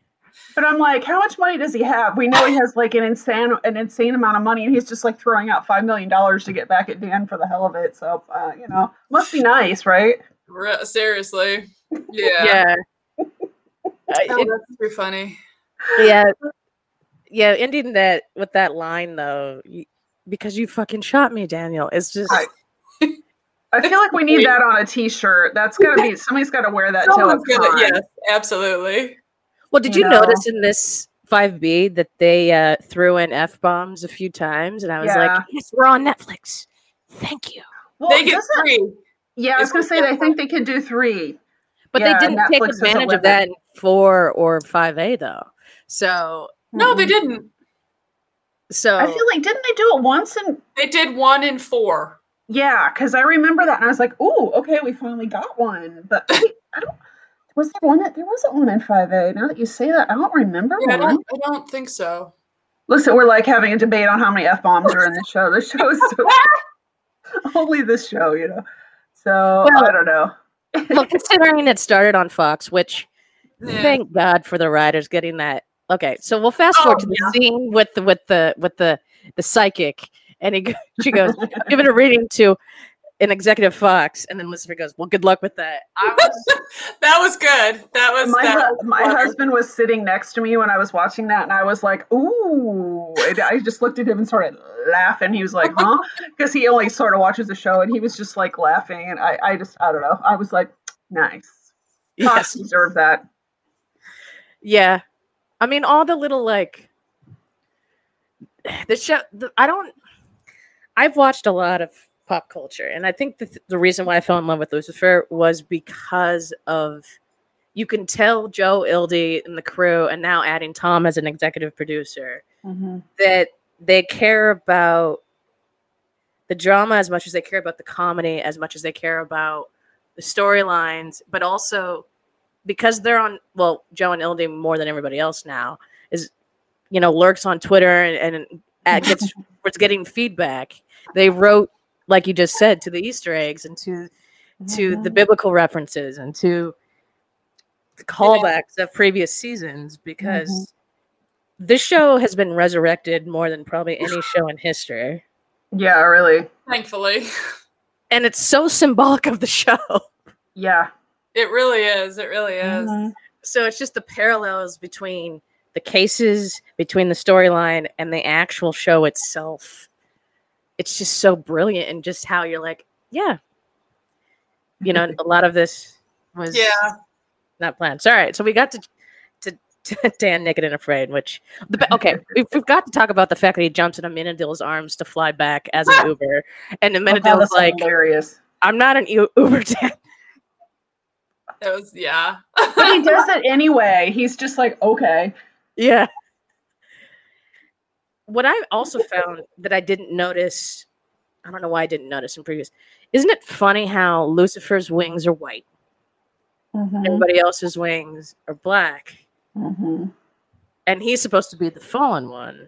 But I'm like, how much money does he have? We know he has like an insane an insane amount of money, and he's just like throwing out five million dollars to get back at Dan for the hell of it. So uh, you know, must be nice, right? Re- Seriously. Yeah. Yeah. Oh, it- that's pretty funny. yeah. Yeah, ending that with that line though, y- because you fucking shot me, Daniel. It's just I- I feel like we need that on a T-shirt. That's gotta be somebody's got to wear that till Someone's it's gonna, yes, absolutely. Well, did you you know. notice in this 5B that they uh, threw in F bombs a few times? And I was Yeah. like, yes, we're on Netflix. Thank you. Well, they get three. yeah, I was gonna say like- I think they could do three. But Yeah, they didn't take Netflix doesn't advantage of that in 4 or 5A though. So, No, they didn't. so I feel like didn't they do it once and They did one in four. yeah, because I remember that and I was like, oh, okay, we finally got one. But wait, I don't. Was there one that there wasn't one in five A? Now that you say that, I don't remember Yeah, I one. don't, I don't think so. Listen, we're like having a debate on how many f bombs are in the show. The show is so, only this show, you know. So Well- I don't know. well, considering it started on Fox, which Yeah. thank God for the writers getting that. Okay, so we'll fast forward Oh, to the yeah. scene with the with the with the the psychic, and he she goes, "Give it a reading to an executive Fox," and then Lucifer goes, "Well, good luck with that." I was, That was good. That was My, that hu- my husband was sitting next to me when I was watching that, and I was like, "Ooh!" And I just looked at him and started laughing. He was like, "Huh?" Because he only sort of watches the show, and he was just like laughing. And I, I just, I don't know. I was like, "Nice." Fox yes, deserved that. yeah. I mean, all the little like the show. The, I don't. I've watched a lot of pop culture, and I think the the reason why I fell in love with Lucifer was because of you can tell Joe Ildy and the crew, and now adding Tom as an executive producer, mm-hmm. that they care about the drama as much as they care about the comedy, as much as they care about the storylines, but also because they're on well, Joe and Ildy more than everybody else now is you know lurks on Twitter and, and gets was getting feedback. They wrote like you just said to the Easter eggs and to to the biblical references and to the callbacks of previous seasons because this show has been resurrected more than probably any show in history. Yeah, really. Thankfully. And it's so symbolic of the show. Yeah. It really is. It really is. Mhm. So it's just the parallels between the cases, between the storyline, and the actual show itself. It's just so brilliant, and just how you're like, yeah, you know, a lot of this was Yeah. not planned. So, all right, so we got to to, to Dan Naked and Afraid, which the okay, we've, we've got to talk about the fact that he jumps into Amenadiel's arms to fly back as an Uber, and then oh, I thought Amenadiel's this was like, hilarious. "I'm not an U- Uber Dan." It was yeah. But he does it anyway. He's just like, okay. Yeah. What I also found that I didn't notice, I don't know why I didn't notice in previous. Isn't it funny how Lucifer's wings are white, Mhm, everybody else's wings are black, mhm. and he's supposed to be the fallen one,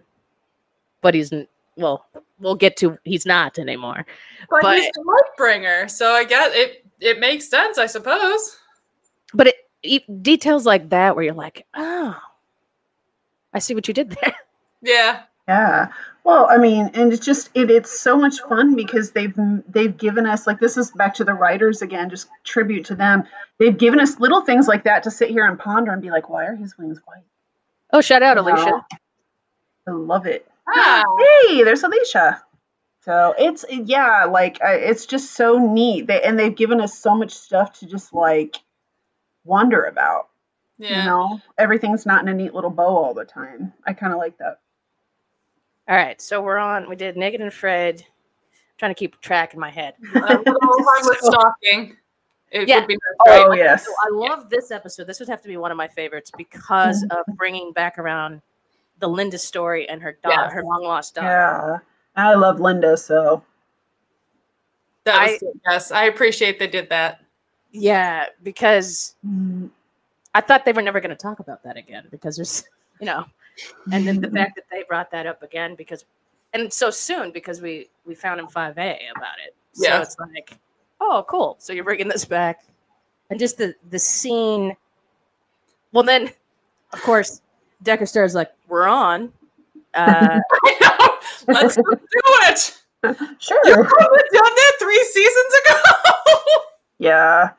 but he's well. We'll get to he's not anymore. But, But- he's the light bringer, so I guess it it makes sense, I suppose. But it, it details like that where you're like, oh, I see what you did there. Yeah. Yeah. Well, I mean, and it's just it, it's so much fun because they've they've given us like this is back to the writers again, just tribute to them. They've given us little things like that to sit here and ponder and be like, why are his wings white? Oh, shout out, You know? Alicia. I love it. Ah, Hey, there's Alicia. So it's yeah, like it's just so neat. They and they've given us so much stuff to just like wonder about. yeah. You know, everything's not in a neat little bow all the time. I kind of like that. All right, so we're on. We did Naked and Afraid. trying to keep track in my head. A little harmless stalking. It Yeah. would be nice, right? Oh yes. So I love this episode. This would have to be one of my favorites because of bringing back around the Linda story and her daughter, Yes. her long lost daughter. Yeah. I love Linda, so That was I- good. Yes, I appreciate they did that. Yeah, because mm, I thought they were never going to talk about that again because there's, you know, and then the fact that they brought that up again because, and so soon because we we found in five A about it. So Yeah. it's like, oh, cool. So you're bringing this back, and just the the scene. Well, then, of course, Decker Star's like, we're on. Uh, I know. Let's do it. sure. You could have done that three seasons ago. Yeah.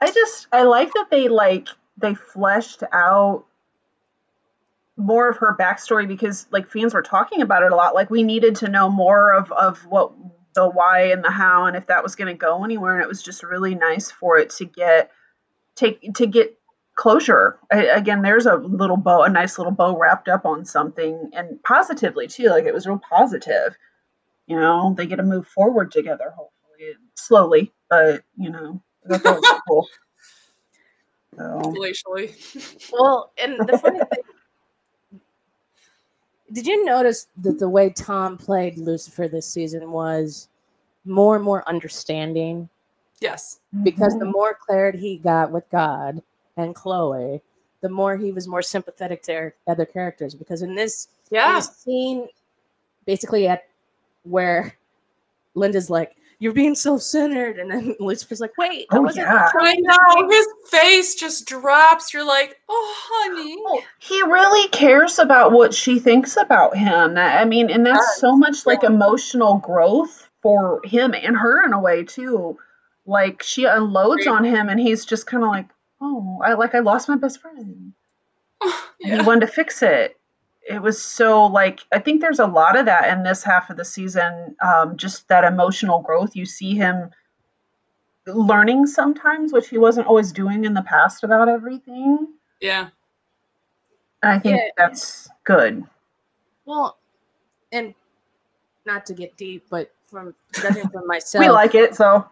I just I like that they like they fleshed out more of her backstory because like fans were talking about it a lot. Like we needed to know more of of what the why and the how and if that was going to go anywhere and it was just really nice for it to get take to get closure I, again there's a little bow a nice little bow wrapped up on something and positively too like it was real positive you know they get to move forward together hopefully slowly but you know I thought that was cool so Glacially. well, and the funny thing. Did you notice that the way Tom played Lucifer this season was more and more understanding? Yes. because the mm-hmm. more clarity he got with God and Chloe, the more he was more sympathetic to our other characters. Because in this, in Yeah. this scene, basically at where Linda's like, "You're being self-centered," and then Lucifer's like, "Wait, I Oh, wasn't yeah. trying I to know. His face just drops. You're like, oh, honey. Well, oh, he really cares about what she thinks about him. I mean, and that's Yes, so much like emotional growth for him and her in a way too. Like she unloads Agreed. on him, and he's just kind of like, "Oh, I like I lost my best friend." And he wanted to fix it. It was so like I think there's a lot of that in this half of the season. Um, just that emotional growth. You see him learning sometimes, which he wasn't always doing in the past about everything. Yeah. And I think Yeah. that's good. Well, and not to get deep, but from judging from myself, We like it, so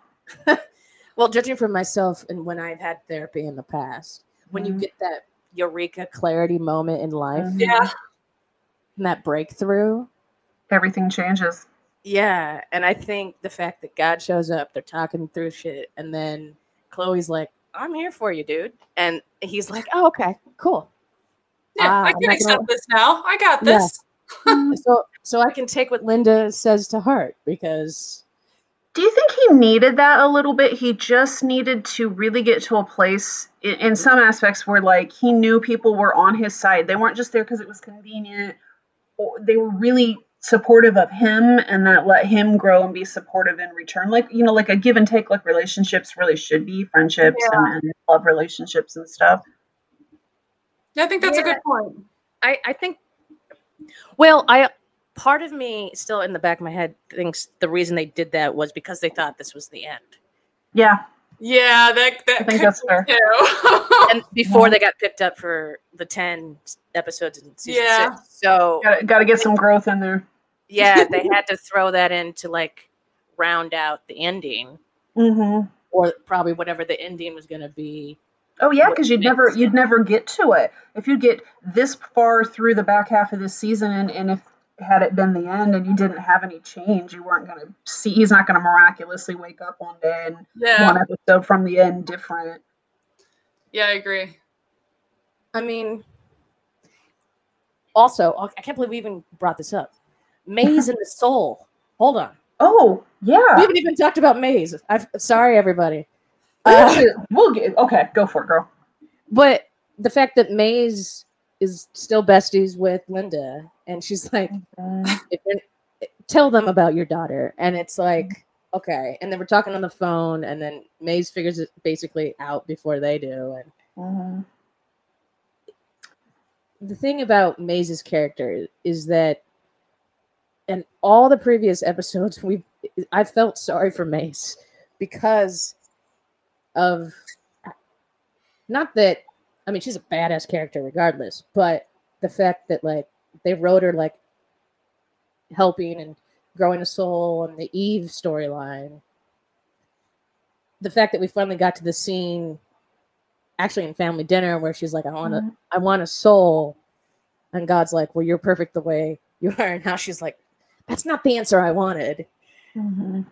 well, judging from myself and when I've had therapy in the past, when you Mhm. get that eureka clarity moment in life, Mhm. Yeah. And that breakthrough, everything changes. Yeah, and I think the fact that God shows up, they're talking through shit, and then Chloe's like, "I'm here for you, dude," and he's like, "Oh, okay, cool." Yeah. Ah, I can not gonna- accept this now. I got Yeah. this. So, so I can take what Linda says to heart because Do you think he needed that a little bit? He just needed to really get to a place in, in some aspects where, like, he knew people were on his side. They weren't just there because it was convenient. Or they were really supportive of him and that let him grow and be supportive in return. Like, you know, like a give and take, like relationships really should be friendships yeah. and, and, love relationships and stuff. Yeah, I think that's yeah. a good point. I, I think, well, I, part of me still in the back of my head thinks the reason they did that was because they thought this was the end. Yeah. Yeah, that, that I think that's fair. Too. and before yeah. they got picked up for the 10 episodes in season yeah. six. So, got to get some growth in there yeah, they had to throw that in to like round out the ending, mm-hmm. or probably whatever the ending was going to be. Oh yeah, because you'd never you'd never get to it if you get this far through the back half of this season, and, and if had it been the end and you didn't have any change, you weren't going to see. He's not going to miraculously wake up one day and yeah. one episode from the end different. Yeah, I agree. I mean, also, I can't believe we even brought this up. Maze and the Soul. Hold on. Oh, yeah. We haven't even talked about Maze. I'm sorry, everybody. Uh, we'll get okay. Go for it, girl. But the fact that Maze is still besties with Linda, and she's like, mm-hmm. "Tell them about your daughter," and it's like, okay. And then we're talking on the phone, and then Maze figures it basically out before they do, and. Mm-hmm. The thing about Maze's character is that and all the previous episodes we I felt sorry for Maze because of not that I mean she's a badass character regardless, but the fact that like they wrote her like helping and growing a soul and the Eve storyline. The fact that we finally got to the scene actually in family dinner where she's like, I want mm-hmm. I want a soul. And God's like, Well, you're perfect the way you are. And now she's like, that's not the answer I wanted. Mm-hmm.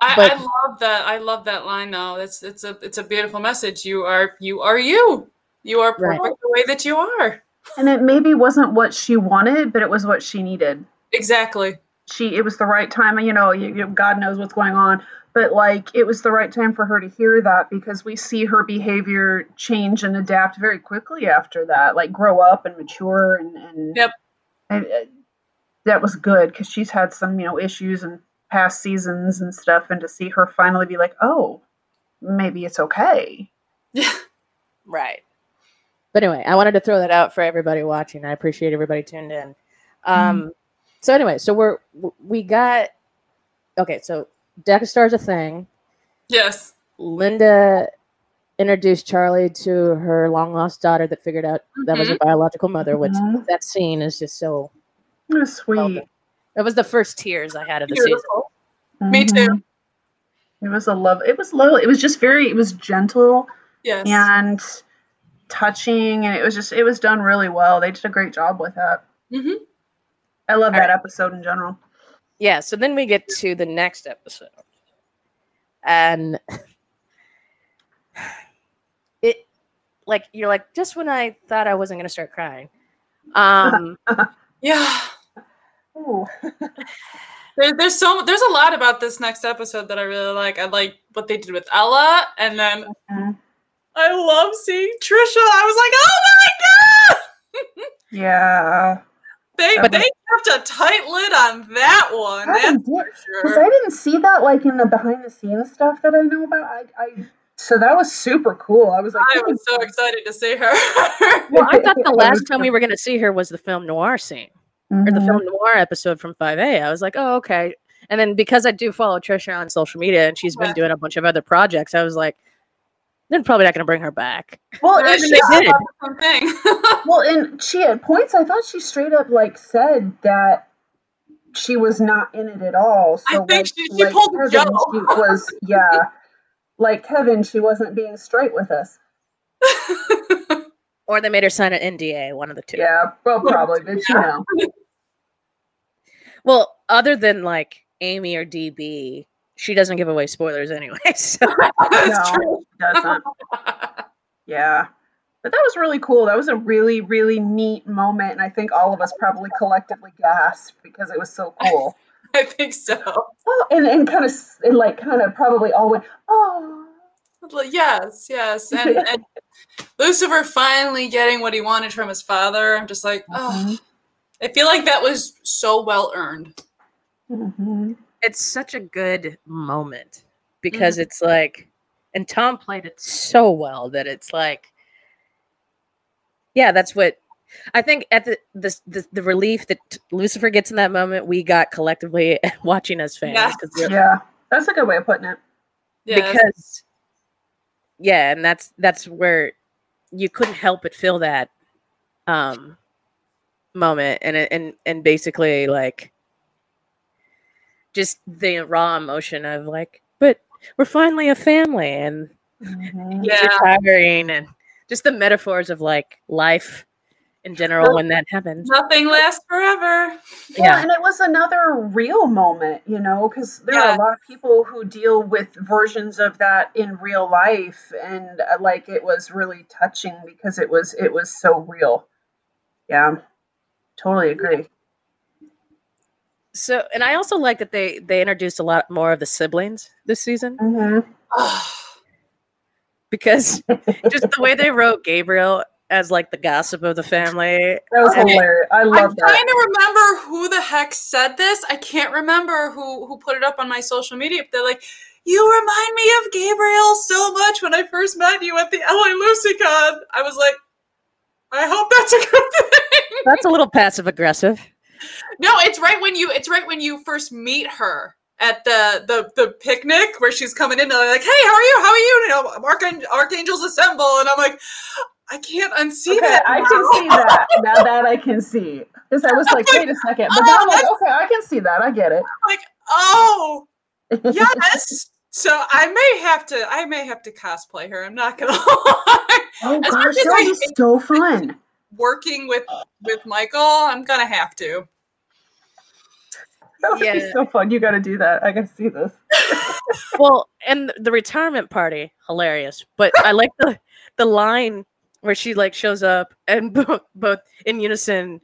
I, but, I, love that. I love that line though. It's it's a it's a beautiful message. You are you are you. You are perfect right. the way that you are. And it maybe wasn't what she wanted, but it was what she needed. Exactly. She it was the right time. You know, you, you, God knows what's going on, but like it was the right time for her to hear that because we see her behavior change and adapt very quickly after that, like grow up and mature and and. Yep. And, uh, that was good because she's had some you know issues in past seasons and stuff, and to see her finally be like, oh, maybe it's okay. Yeah. right. But anyway, I wanted to throw that out for everybody watching. I appreciate everybody tuned in. Um, mm. So anyway, so we're we got okay. So deck Star's a thing. Yes. Linda introduced Charlie to her long lost daughter that figured out mm-hmm. that was her mm-hmm. biological mother. Which mm-hmm. that scene is just so Oh, sweet. That was the first tears I had of the Beautiful. season. Mm-hmm. Me too. It was a love. It was low. It was just very. It was gentle. Yes. And touching, and it was just. It was done really well. They did a great job with that. Mm-hmm. I love All that right. episode in general. Yeah. So then we get to the next episode, and it, like, you're like, just when I thought I wasn't gonna start crying, um. Yeah. there, there's so there's a lot about this next episode that I really like. I like what they did with Ella, and then mm-hmm. I love seeing Tricia. I was like, oh my god! yeah. They but they kept a tight lid on that one. That's for sure. I didn't see that like in the behind the scenes stuff that I know about. I, I so that was super cool. I was like, I was so excited to see her. well, I thought the last time we were going to see her was the film noir scene mm-hmm. or the film mm-hmm. noir episode from 5A. I was like, oh, okay. And then because I do follow Tricia on social media and she's been doing a bunch of other projects, I was like, they're probably not going to bring her back. Well, and she, did. well, and she at points I thought she straight up like said that she was not in it at all. So I think like, she, she like pulled the joke. She was yeah like Kevin, she wasn't being straight with us. or they made her sign an NDA, one of the two. Yeah, well, probably, but you know. Well, other than like Aimee or DB, she doesn't give away spoilers anyway. So. no, doesn't. yeah. But that was really cool. That was a really, really neat moment. And I think all of us probably collectively gasped because it was so cool. I think so. Oh, and, and kind of, and like, kind of probably all went, oh. Yes, yes. And, and Lucifer finally getting what he wanted from his father. I'm just like, oh. Mm-hmm. I feel like that was so well earned. Mm-hmm. It's such a good moment because mm-hmm. it's like, and Tom played it so well that it's like, yeah, that's what I think at the the the, the relief that Lucifer gets in that moment, we got collectively watching as fans. Yeah. yeah, that's a good way of putting it. Yeah, because yeah, and that's that's where you couldn't help but feel that um moment and and and basically like just the raw emotion of like but we're finally a family and mm-hmm. yeah. retiring and just the metaphors of like life in general well, when that happens. Nothing lasts forever. Yeah, yeah, and it was another real moment, you know, because there yeah. are a lot of people who deal with versions of that in real life, and uh, like it was really touching because it was it was so real. Yeah, totally agree. So, and I also like that they they introduced a lot more of the siblings this season. Mm-hmm. because just the way they wrote Gabriel as like the gossip of the family. That was hilarious. I love that. I'm that. trying to remember who the heck said this. I can't remember who who put it up on my social media. They're like, "You remind me of Gabriel so much when I first met you at the LA LucyCon." I was like, "I hope that's a good thing." That's a little passive aggressive. No, it's right when you it's right when you first meet her at the the the picnic where she's coming in and they're like, "Hey, how are you? How are you?" You know, Archang- archangels assemble, and I'm like, I can't unsee okay, that. I can see that. Now that I can see. Because I was like, wait a second. Oh but oh, I'm like, okay, I can see that. I get it. Like, oh yes. so I may have to I may have to cosplay her. I'm not gonna lie. Oh as gosh, that was so fun. Working with with Michael, I'm gonna have to. That would yeah. be so fun. You got to do that. I got to see this. well, and the retirement party, hilarious. But I like the the line where she like shows up and both, both in unison,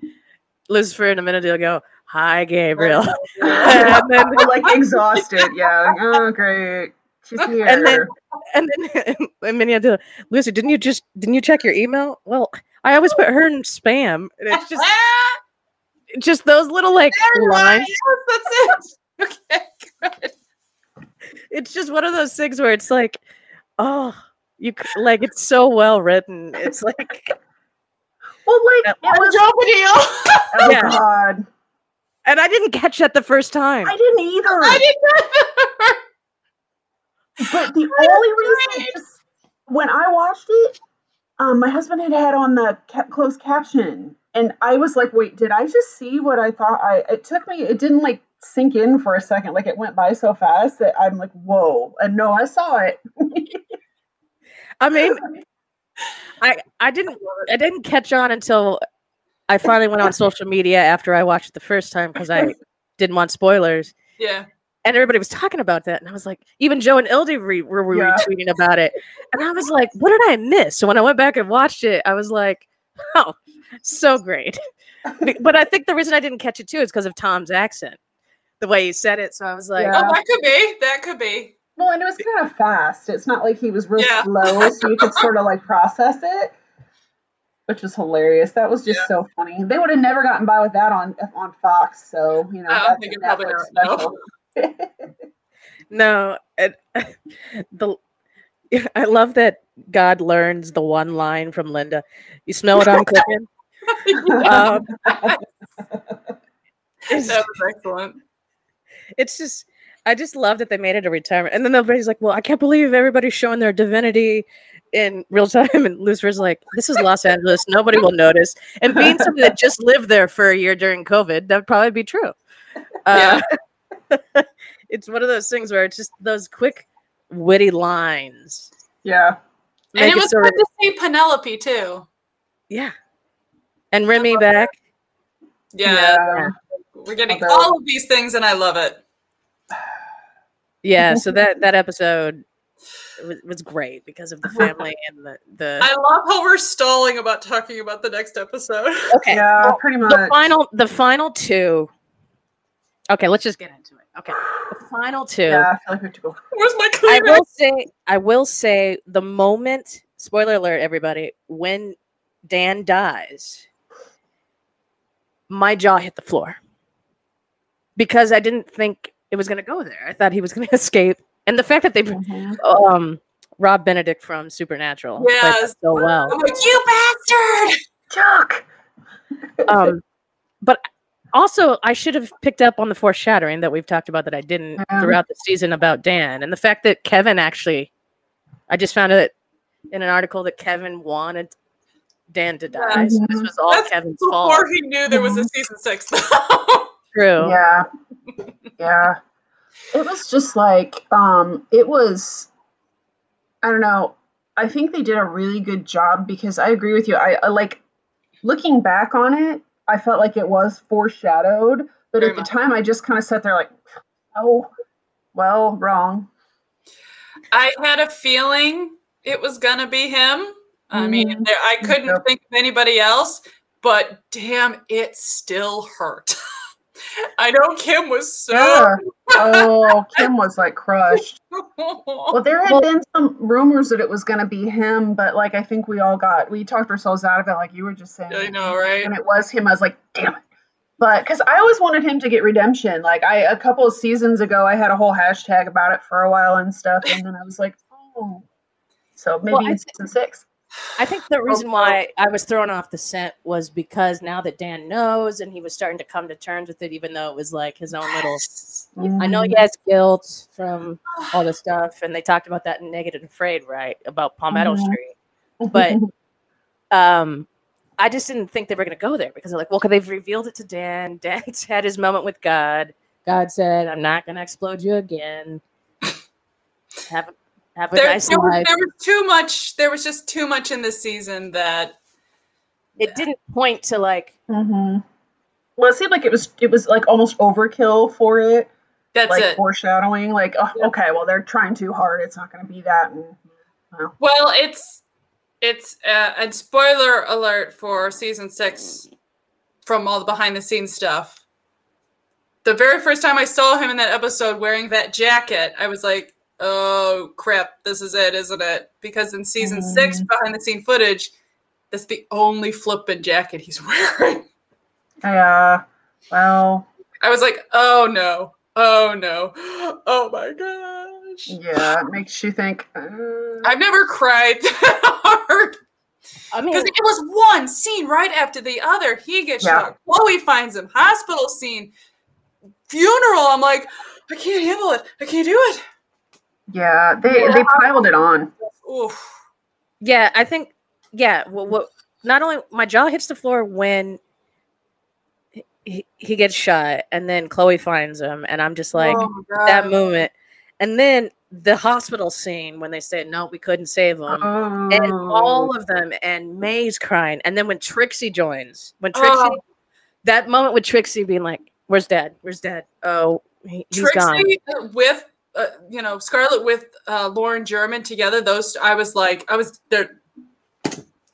Lucifer and Amenadiel go, "Hi, Gabriel," and then like exhausted. Yeah, oh great, she's here. And then and then Amenadiel, Lucy, didn't you just didn't you check your email? Well, I always put her in spam. And it's just just those little like lines. That's it. Okay, good. It's just one of those things where it's like, oh you like it's so well written. It's like well, like it was oh yeah. God. And I didn't catch that the first time. I didn't either. I didn't. but the only reason is when I watched it, um, my husband had had on the ca- closed caption, and I was like, "Wait, did I just see what I thought?" I it took me. It didn't like sink in for a second. Like it went by so fast that I'm like, "Whoa!" And no, I saw it. I mean, I I didn't I didn't catch on until I finally went on social media after I watched it the first time because I didn't want spoilers. Yeah. And everybody was talking about that, and I was like, even Joe and Ildy re- were yeah. retweeting about it, and I was like, what did I miss? So when I went back and watched it, I was like, oh, so great. but I think the reason I didn't catch it too is because of Tom's accent, the way he said it. So I was like, yeah. oh, that could be, that could be. Well, and it was kind of fast. It's not like he was real yeah. slow, so you could sort of like process it, which was hilarious. That was just yeah. so funny. They would have never gotten by with that on on Fox. So you know, I don't think it probably special. no, it, the I love that God learns the one line from Linda. You smell what I'm cooking. Um, that was excellent. It's just I just love that they made it a retirement. And then everybody's like, well, I can't believe everybody's showing their divinity in real time. And Lucifer's like, this is Los Angeles. Nobody will notice. And being somebody that just lived there for a year during COVID, that would probably be true. Uh, it's one of those things where it's just those quick, witty lines. Yeah. And it was good to see Penelope too. Yeah. And Remy back. Yeah. yeah. We're getting all of these things and I love it. Yeah so that that episode was, was great because of the family and the the i love how we're stalling about talking about the next episode. Okay. Yeah well, pretty much. the final the final two. Okay let's just get into it. Okay. The final two. Yeah i feel like we have to go. Where's my i will say i will say the moment spoiler alert everybody when dan dies my jaw hit the floor because I didn't think it was going to go there. I thought he was going to escape, and the fact that they Mhm. um Rob Benedict from Supernatural played that Yes. so well. I'm like, you bastard! Chuck. Um, but also, I should have picked up on the foreshadowing that we've talked about that I didn't Yeah. throughout the season about Dan, and the fact that Kevin actually, I just found it in an article that Kevin wanted Dan to die. So this Mhm. was all That's Kevin's Before fault. Before he knew there was a Mhm. season six, though. True. Yeah. Yeah. It was just like, um, it was, I don't know. I think they did a really good job because I agree with you. I, I like looking back on it, I felt like it was foreshadowed, but Very at the much. time I just kind of sat there like, oh, well, wrong. I had a feeling it was gonna be him. I mean, Mhm. there, I couldn't Yep. think of anybody else, but damn, it still hurt. I know Kim was so. Yeah. Oh, Kim was like crushed. Well, there had Well- been some rumors that it was going to be him, but like I think we all got we talked ourselves out of it, like you were just saying. I know, right? And it was him. I was like, damn it. But because I always wanted him to get redemption. Like I a couple of seasons ago, I had a whole hashtag about it for a while and stuff, and then I was like, oh. So maybe Well, I season six. I think the reason why I was thrown off the scent was because now that Dan knows and he was starting to come to terms with it, even though it was like his own little. I know he has guilt from all this stuff, and they talked about that in and Afraid, right? About Palmetto Mhm. Street. but um I just didn't think they were going to go there because they're like, well, because they've revealed it to Dan. Dan's had his moment with God. God said, "I'm not going to explode you again. Have a have a There, nice there, was, there was too much. There was just too much in this season that It didn't point to like, hmm Well, it seemed like it was it was like almost overkill for it, that's like it. foreshadowing. Like, oh, okay, well they're trying too hard. It's not going to be that. And Well, it's it's uh, and spoiler alert for season six from all the behind the scenes stuff. The very first time I saw him in that episode wearing that jacket, I was like, "Oh crap, this is it, isn't it?" Because in season six, Mhm. behind the scene footage, that's the only flippin' jacket he's wearing. yeah, well, I was like, "Oh no, oh no, oh my gosh." yeah, it makes you think. Uh, I've never cried that hard. I mean, Because it was one scene right after the other. He gets Yeah. shot. Chloe finds him. Hospital scene. Funeral. I'm like, I can't handle it. I can't do it. Yeah, they they piled it on. Oof. yeah, I think, yeah. What, what? Not only my jaw hits the floor when he, he gets shot, and then Chloe finds him, and I'm just like, Oh that moment, and then the hospital scene when they say no, we couldn't save him. and Oh. all of them and Maze's crying and then when Trixie joins when oh. Trixie Oh. that moment with Trixie being like where's dad where's dad oh he, he's gone with, uh, you know, Scarlett with uh, Lauren German together. Those I was like, I was there.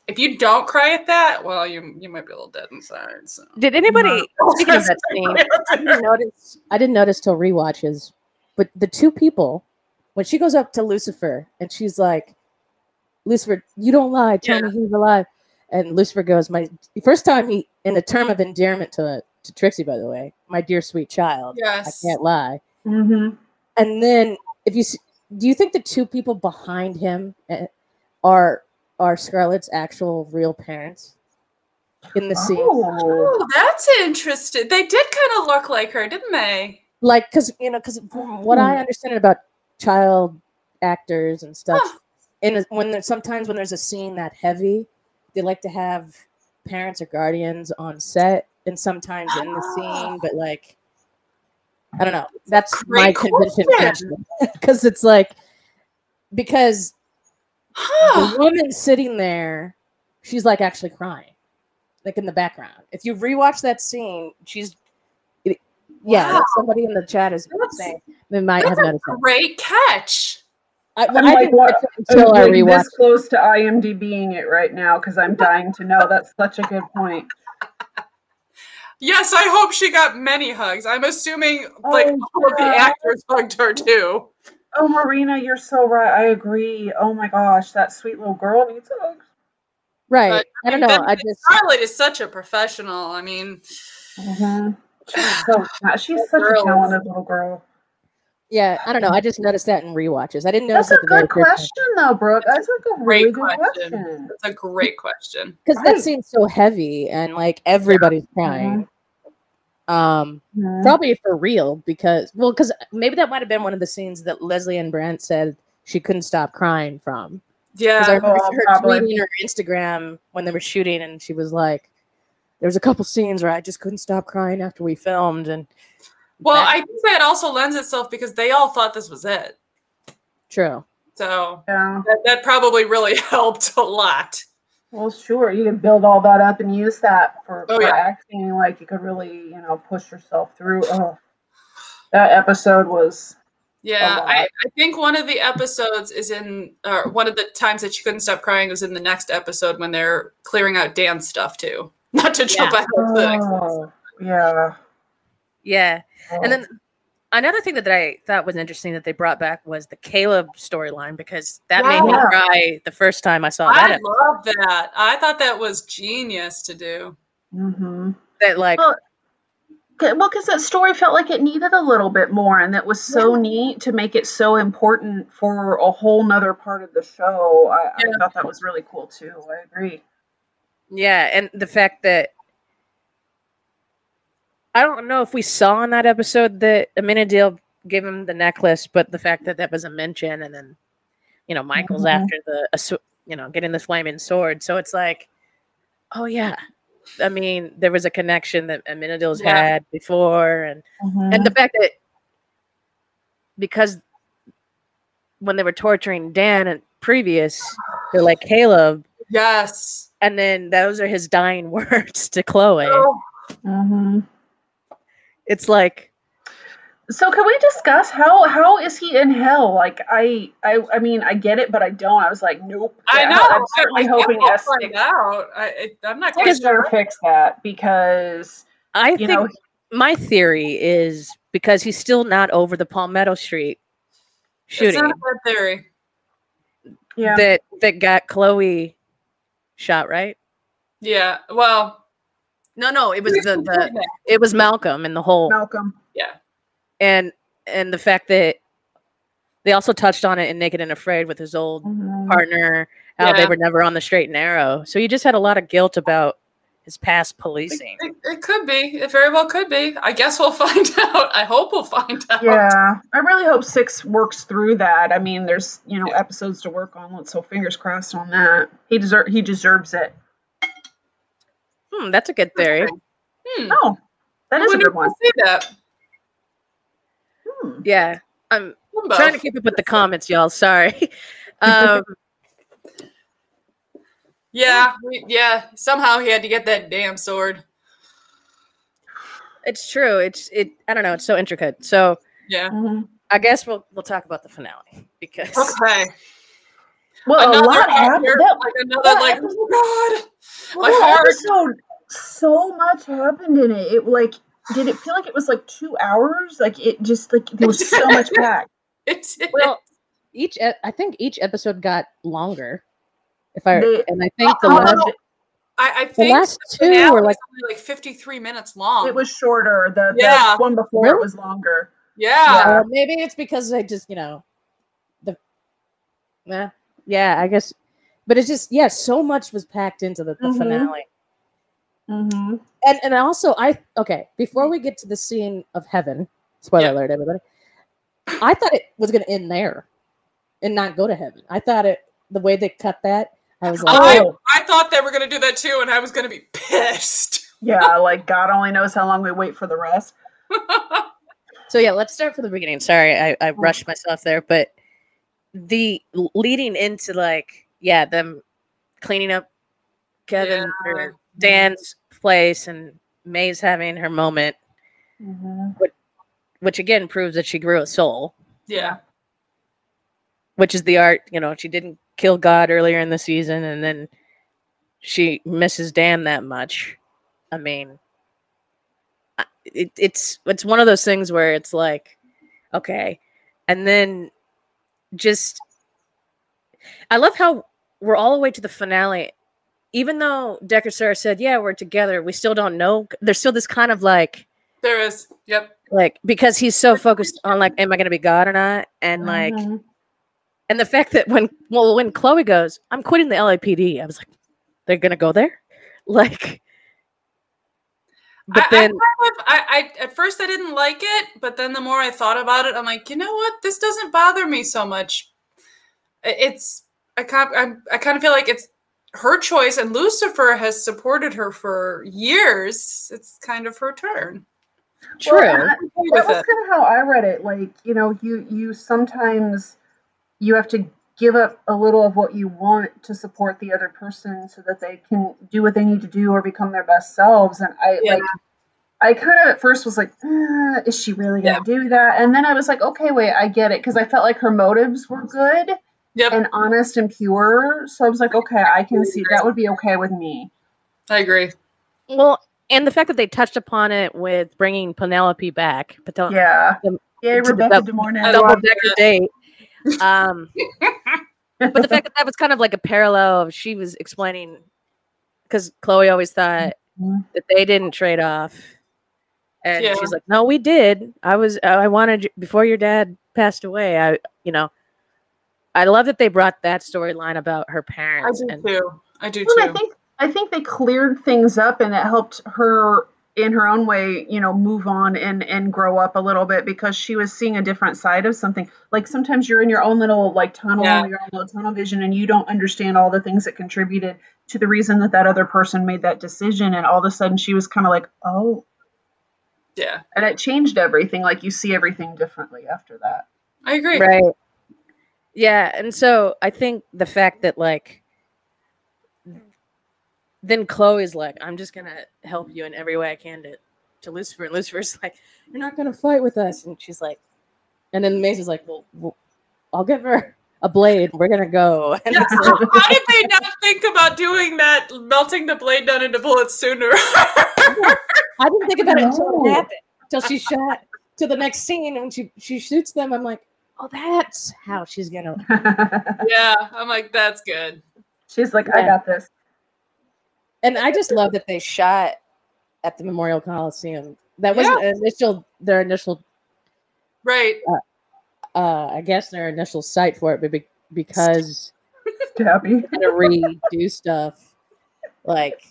If you don't cry at that, well, you you might be a little dead inside. So. did anybody speaking of that scene I didn't notice I didn't notice till rewatches but the two people when she goes up to Lucifer and she's like Lucifer you don't lie tell me he's alive and Lucifer goes my first time he in a term of endearment to to Trixie by the way my dear sweet child Yes. I can't lie hmm And then, if you s- do, you think the two people behind him eh, are are Scarlett's actual real parents in the scene? Oh. Oh, that's interesting. They did kind of look like her, didn't they? Like, because you know, because what I understand about child actors and stuff, Huh. in when there's sometimes when there's a scene that heavy, they like to have parents or guardians on set, and sometimes in the scene, but like. I don't know. That's my Great condition question. because it's like because Huh. the woman sitting there, she's like actually crying, like in the background. If you rewatch that scene, she's it- yeah. Wow. Somebody in the chat is That's- saying they might have a noticed that. great catch. I, I'm, I like, didn't what- it until oh, I I'm like rewatched. this close to IMDBing it right now because I'm dying to know. That's such a good point. Yes, I hope she got many hugs. I'm assuming like Oh, all of the actors hugged her too. Oh, Marina, you're so right. I agree. Oh my gosh, that sweet little girl needs hugs. Right. But, I don't know. Ben- I just Scarlett is such a professional. I mean, Mm-hmm. She's so she's such Girl. a talented little girl. Yeah, I don't know. I just noticed that in rewatches. I didn't notice That's a the good first time. question, though, Brooke. That's a Great really good question. question. That's a great question. because Right. that seems so heavy and like everybody's crying. Um, Mhm. probably for real because well, because maybe that might have been one of the scenes that Lesley-Ann Brandt said she couldn't stop crying from. Yeah. Because I remember Oh, her probably. tweeting her Instagram when they were shooting, and she was like, "There was a couple scenes where I just couldn't stop crying after we filmed." And Well, that- I think that also lends itself because they all thought this was it. true. So Yeah. that, that probably really helped a lot. Well, sure. You can build all that up and use that for, Oh, for yeah. acting. Like you could really, you know, push yourself through. Oh, that episode was. Yeah. I, I think one of the episodes is in, or one of the times that she couldn't stop crying was in the next episode when they're clearing out Dan's stuff too. Not to jump Yeah. ahead the oh, next Oh, yeah. Yeah, Oh. and then another thing that I thought was interesting that they brought back was the Caleb storyline because that made me cry the first time I saw that. I love that. I thought that was genius to do. Mm-hmm. That like Well, Well, because that story felt like it needed a little bit more, and that was so neat to make it so important for a whole nother part of the show. I, Yeah. I thought that was really cool too. I agree. Yeah, and the fact that I don't know if we saw in that episode that Amenadiel gave him the necklace, but the fact that that was a mention, and then you know Michael's Mhm. after the a you know getting the flaming sword, so it's like, oh yeah, I mean there was a connection that Amenadiel's Yeah. had before, and and the fact that because when they were torturing Dan and previous, they're like Caleb, Yes. and then those are his dying words to Chloe. Oh, hmm It's like So can we discuss how how is he in hell? Like I I I mean I get it, but I don't. I was like, nope. I know. I'm certainly I, I hoping can't S find out. I, I, I'm not going to fix that because I you think know my theory is because he's still not over the Palmetto Street It's shooting not a bad theory. yeah that that got Chloe shot, right? Yeah. Well, No, no, it was the, the it was Malcolm in the whole Malcolm. Yeah. And and the fact that they also touched on it in Naked and Afraid with his old Mhm. partner, how they were never on the straight and narrow. So he just had a lot of guilt about his past policing. It, it could be. It very well could be. I guess we'll find out. I hope we'll find out. Yeah, I really hope six works through that. I mean, there's you know Yeah. episodes to work on. Let's so fingers crossed on that. He deserve he deserves it. Hmm, that's a good theory. Hmm. Oh, that I is a good one. see that. Hmm. Yeah, I'm Limbo. trying to keep up with the comments, y'all. Sorry. Um, Yeah, we, yeah. Somehow he had to get that damn sword. it's true. It's it. I don't know. It's so intricate. So Yeah. Mhm. I guess we'll we'll talk about the finale because Okay. Well, a lot happened. That, like another that like oh god. well, my that heart. episode, so much happened in it. It like did it feel like it was like two hours? Like it just like there was so much packed. It's well, each e- I think each episode got longer. If I They- and I think the last no. I, I the think last two finale were like only like 53 minutes long. It was shorter. The, Yeah. the one before Really? it was longer. yeah. Uh, maybe it's because I just, you know, the, yeah, yeah, I guess, but it's just, yeah, so much was packed into the, the Mhm. finale, Mm-hmm. and and also I okay before we get to the scene of heaven, spoiler Yeah. alert, everybody, I thought it was going to end there, and not go to heaven. I thought it the way they cut that, I was like, I, Oh. I thought they were going to do that too, and I was going to be pissed. Yeah, like God only knows how long we wait for the rest. So yeah, let's start from the beginning. Sorry, I, I rushed myself there, but the leading into like yeah, them cleaning up Kevin Yeah. or Dan's place and Maze's having her moment, Mm-hmm. which again proves that she grew a soul, yeah. which is the art. You know, she didn't kill God earlier in the season, and then she misses Dan that much. I mean, it, it's it's one of those things where it's like, okay, and then just I love how we're all the way to the finale. even though Decker Sarah said, "Yeah, we're together," we still don't know. There's still this kind of like, There is. Yep. like because he's so focused on like, am I going to be God or not? And like, Mhm. and the fact that when well when Chloe goes, I'm quitting the LAPD. I was like, they're going to go there, like. But I, then, I, kind of, I, I at first I didn't like it, but then the more I thought about it, I'm like, you know what? This doesn't bother me so much. It's I kind I, I kind of feel like it's her choice, and Lucifer has supported her for years. It's kind of her turn. true. Well, and I- that was kind of how I read it. Like, you know, you you sometimes you have to give up a little of what you want to support the other person so that they can do what they need to do or become their best selves. And I Yeah. like I kind of at first was like, "Uh, is she really gonna do that? And then I was like, okay, wait, I get it because I felt like her motives were good Yep, and honest and pure. So I was like, okay, I can see that would be okay with me. I agree. Well, and the fact that they touched upon it with bringing Penelope back, Patel- Yeah. Um, Yay, to the Rebecca dub- De Mornay. Double decker date. Um, but the fact that that was kind of like a parallel of she was explaining because Chloe always thought Mhm. that they didn't trade off, and Yeah. she's like, "No, we did. I was. I wanted before your dad passed away. I, you know, I love that they brought that storyline about her parents. I parents do and too. I do Well, too. I think I think they cleared things up and it helped her in her own way, you know, move on and and grow up a little bit because she was seeing a different side of something. Like sometimes you're in your own little like tunnel, Yeah. your own little tunnel vision, and you don't understand all the things that contributed to the reason that that other person made that decision. And all of a sudden, she was kind of like, oh, yeah, and it changed everything. Like you see everything differently after that. I agree. right. Yeah, and so I think the fact that like then Chloe's like, I'm just gonna help you in every way I can to to Lucifer. And Lucifer's like, You're not gonna fight with us. And she's like, and then Maze is like, Well, well I'll give her a blade. We're gonna go. And Yeah, like, how did they not think about doing that, melting the blade down into bullets sooner? I didn't think about it until it happened. Until she shot to the next scene and she she shoots them, I'm like, Oh, that's how she's gonna yeah, I'm like, that's good. She's like, I Yeah. got this. And I just love that they shot at the Memorial Coliseum. That wasn't initial their initial Right. uh I guess their initial site for it, but be- because Gabby. they had to redo stuff. Like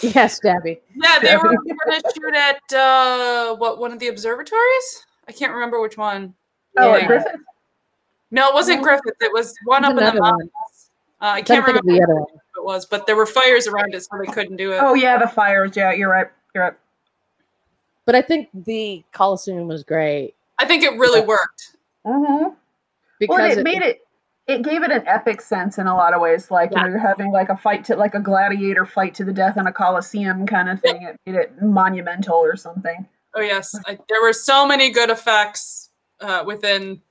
yeah, Stabby. Yeah, they were going to shoot at uh, what one of the observatories? I can't remember which one. Oh, Yeah. Griffith. No, it wasn't Griffith. It was one up in the mountains. Uh, I can't think remember the other one. What it was, but there were fires around it, so they couldn't do it. Oh yeah, the fires. Yeah, you're right. You're right. But I think the Coliseum was great I think it really worked. Mm-hmm. because Well, it, made it. It gave it an epic sense in a lot of ways. Like you know, you're having like a fight to like a gladiator fight to the death in a coliseum kind of thing. It made it monumental or something. Oh yes, I, there were so many good effects uh, within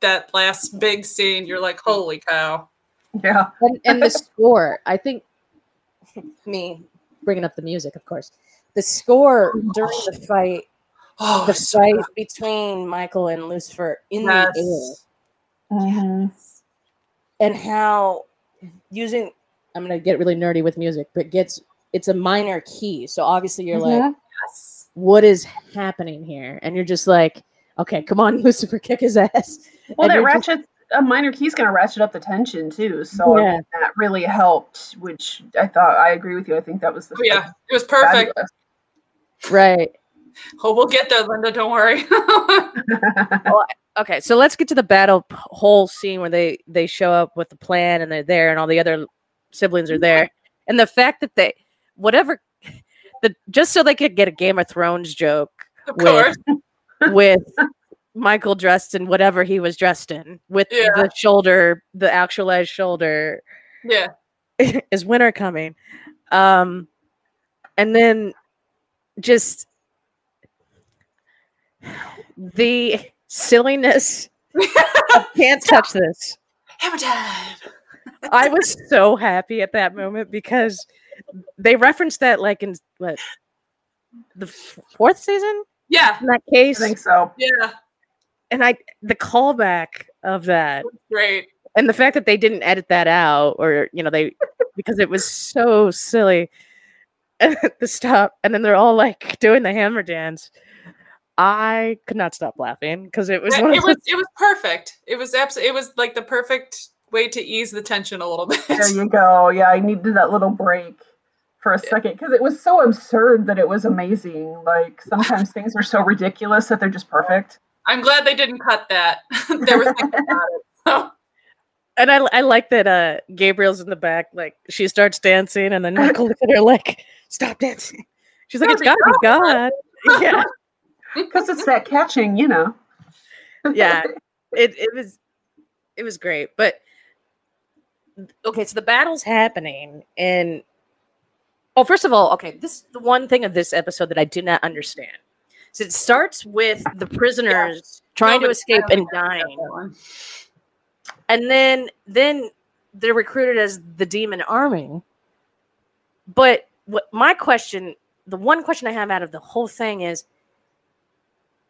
that last big scene. You're like, holy cow! Yeah. and, and the score i think me bringing up the music of course the score during the fight Oh, the fight between michael and lucifer in the air. Mm-hmm. and how using i'm going to get really nerdy with music but gets it's a minor key so obviously you're like Mhm. yes. what is happening here and you're just like okay come on lucifer kick his ass Well, And that you're just- ratchet a minor key is going to ratchet up the tension too. So I Yeah. mean, that really helped. Which I thought I agree with you. I think that was the Oh yeah, it was perfect. fabulous. right Oh, we'll get there, Linda. Don't worry. okay so let's get to the battle p- whole scene where they they show up with the plan and they're there and all the other siblings are there and the fact that they whatever the just so they could get a game of thrones joke of With- course. with michael dressed in whatever he was dressed in with Yeah. the shoulder the actualized shoulder Yeah. is winter coming um and then just the silliness of can't touch this Hammer time. i was so happy at that moment because they referenced that like in what the fourth season Yeah. in that case. I think so. Yeah. And i the callback of that Great. and the fact that they didn't edit that out, or you know, they because it was so silly. the stop, and then they're all like doing the hammer dance. I could not stop laughing because it was. it, one of it was those- it was perfect. It was absolutely it was like the perfect way to ease the tension a little bit. There you go. Yeah, I needed that little break for a second because it was so absurd that it was amazing. Like sometimes things are so ridiculous that they're just perfect. I'm glad they didn't cut that. they were thinking about it. So, and I, I like that uh Gabriel's in the back, like she starts dancing, and then Michael looks at her like, "Stop dancing." She's like, "It's Gotta gotta be be God." yeah, Because it's that catching, you know. yeah. It it was it was great, but okay. So the battle's happening, and oh, first of all, okay, this is the one thing of this episode that I did not understand. So it starts with the prisoners trying to escape and think I got dying. and then then they're recruited as the demon army. But what my question the one question i have out of the whole thing is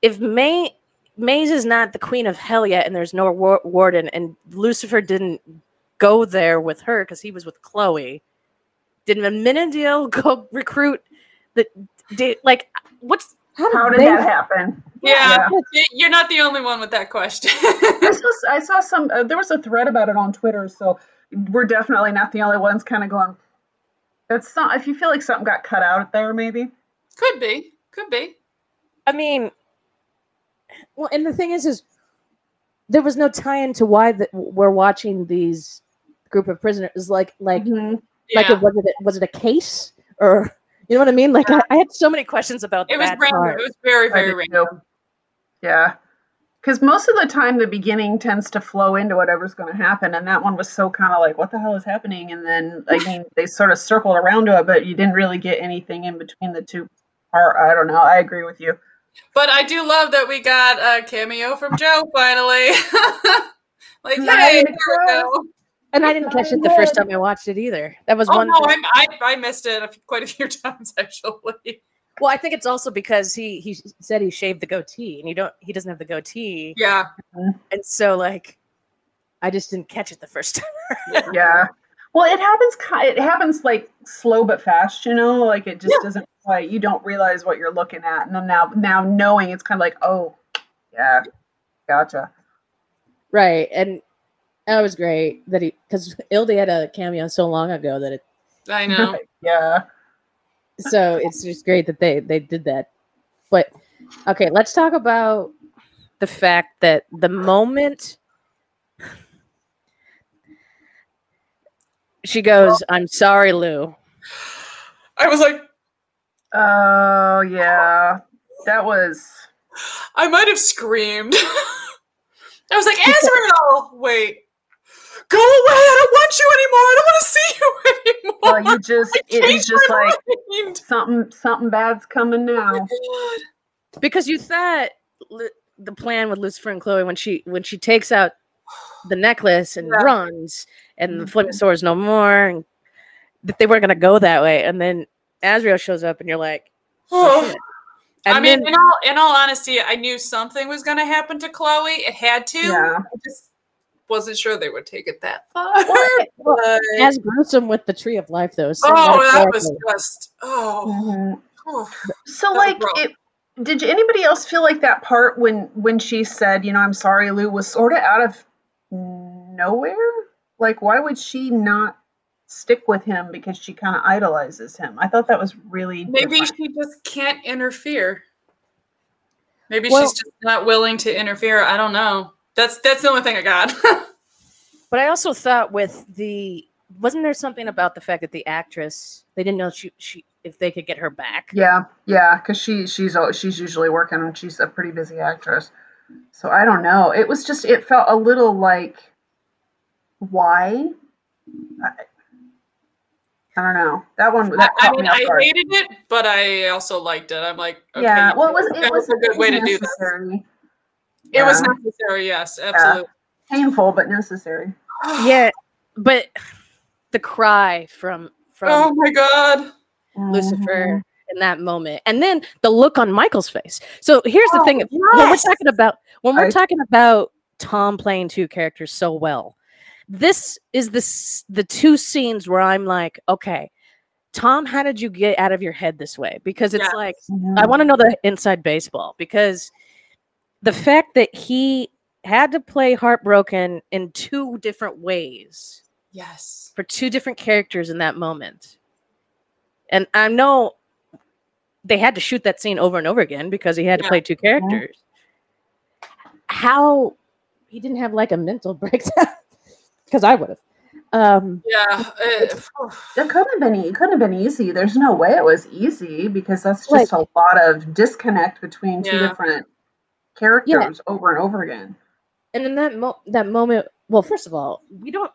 if may maze is not the queen of hell yet and there's no war- warden and lucifer didn't go there with her because he was with chloe did Amenadiel go recruit the did, like what's how, How did they- that happen? Yeah, y- you're not the only one with that question. I saw, I saw some. Uh, there was a thread about it on Twitter, so we're definitely not the only ones. Kind of going. That's not, if you feel like something got cut out there, maybe. could be, could be. I mean, well, and the thing is, is there was no tie-in to why that we're watching these group of prisoners. Like, like, Mhm. Yeah. like, it, was it was it a case or you know what I mean? Like, I, I had so many questions about it was that random. part. It was very, very random. too. Yeah. Because most of the time, the beginning tends to flow into whatever's going to happen, and that one was so kind of like, "What the hell is happening?" And then, I mean, they sort of circled around to it, but you didn't really get anything in between the two. Or I don't know. I agree with you. But I do love that we got a cameo from Joe finally. like, Not hey, in there the we crowd. go. and I didn't catch it the first time I watched it either. That was Oh one. no, I'm, I I missed it a f- quite a few times actually. well, I think it's also because he he said he shaved the goatee, and you don't. He doesn't have the goatee, Yeah, uh-huh. and so like, I just didn't catch it the first time. Yeah. Well, it happens. It happens like slow but fast. You know, like it just doesn't quite. You don't realize what you're looking at, and then now, now knowing, it's kind of like, oh, yeah, gotcha. Right, and that was great that he because Ildy had a cameo so long ago that it. I know. yeah. So it's just great that they they did that. But okay, let's talk about the fact that the moment she goes, "I'm sorry, Lou." I was like, Oh, yeah. That was. I might have screamed. I was like, Azrael, wait, go away! I don't want you anymore. I don't want to see you anymore. Well, you just. I It was just like mind. something. Something bad's coming now. God. Because you thought the plan with Lucifer and Chloe when she when she takes out the necklace and Yeah. Mm-hmm. runs and the flaming sword is no more and that they weren't gonna go that way and then Azrael shows up and you're like oh. And I mean, then- in all in all honesty, I knew something was going to happen to Chloe. It had to. Yeah. I just wasn't sure they would take it that far. Well, but- as gruesome with the tree of life though. so oh, that was just oh. Mhm. oh. So, like, it. Did anybody else feel like that part when when she said, "You know, I'm sorry, Lou," was sort of out of nowhere? Like, why would she not stick with him because she kind of idolizes him? I thought that was really Maybe different. she just can't interfere. Maybe Well- she's just not willing to interfere. I don't know. That's that's the only thing I got. But I also thought with the wasn't there something about the fact that the actress they didn't know she she if they could get her back. Yeah, yeah, because she she's she's usually working and she's a pretty busy actress. So I don't know. It was just it felt a little like why. I, I don't know. That one I, that I caught mean, I guard. hated it, but I also liked it. I'm like, okay, yeah, well, it was it was a good way to do this. Necessary. It was necessary, yes, absolutely. painful but necessary. Yeah, but the cry from from Oh my god. Lucifer in that moment, and then the look on Michael's face. So here's the Oh, thing: when we're talking about when we're I- talking about Tom playing two characters so well, this is the the two scenes where I'm like, okay, Tom, how did you get out of your head this way? Because it's yes. like mm-hmm. I want to know the inside baseball because the fact that he had to play heartbroken in two different ways. Yes. For two different characters in that moment. And I know they had to shoot that scene over and over again because he had to play two characters. How he didn't have like a mental breakdown because I would have. Um, yeah, it, it could have been. It could have been easy. There's no way it was easy because that's just like, a lot of disconnect between two yeah. different characters yeah. over and over again. And in that mo- that moment, well, first of all, we don't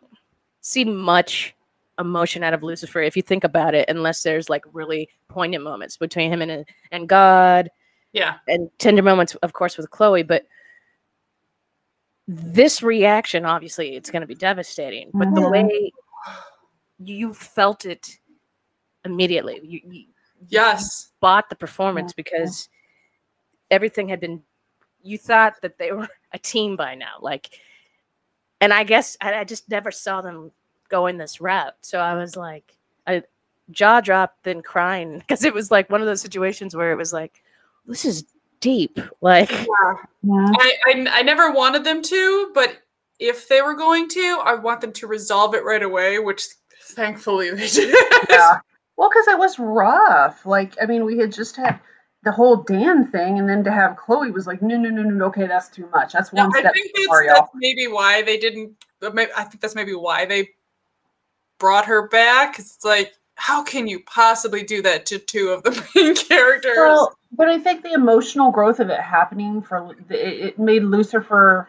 see much emotion out of Lucifer if you think about it, unless there's like really poignant moments between him and and God. Yeah, and tender moments, of course, with Chloe, but this reaction obviously it's going to be devastating but mm-hmm. the way you felt it immediately you, you yes bought the performance because everything had been you thought that they were a team by now like and i guess i, I just never saw them going this route so i was like i jaw dropped then crying because it was like one of those situations where it was like this is deep. Like, yeah. Yeah. I, I, I never wanted them to, but if they were going to, I want them to resolve it right away, which thankfully they did. Yeah. Well, because it was rough. Like, I mean, we had just had the whole Dan thing, and then to have Chloe was like, no, no, no, no, okay, that's too much. That's one step. I think that's, that's maybe why they didn't. I think that's maybe why they brought her back. It's like, how can you possibly do that to two of the main characters? Well, but I think the emotional growth of it happening for it made Lucifer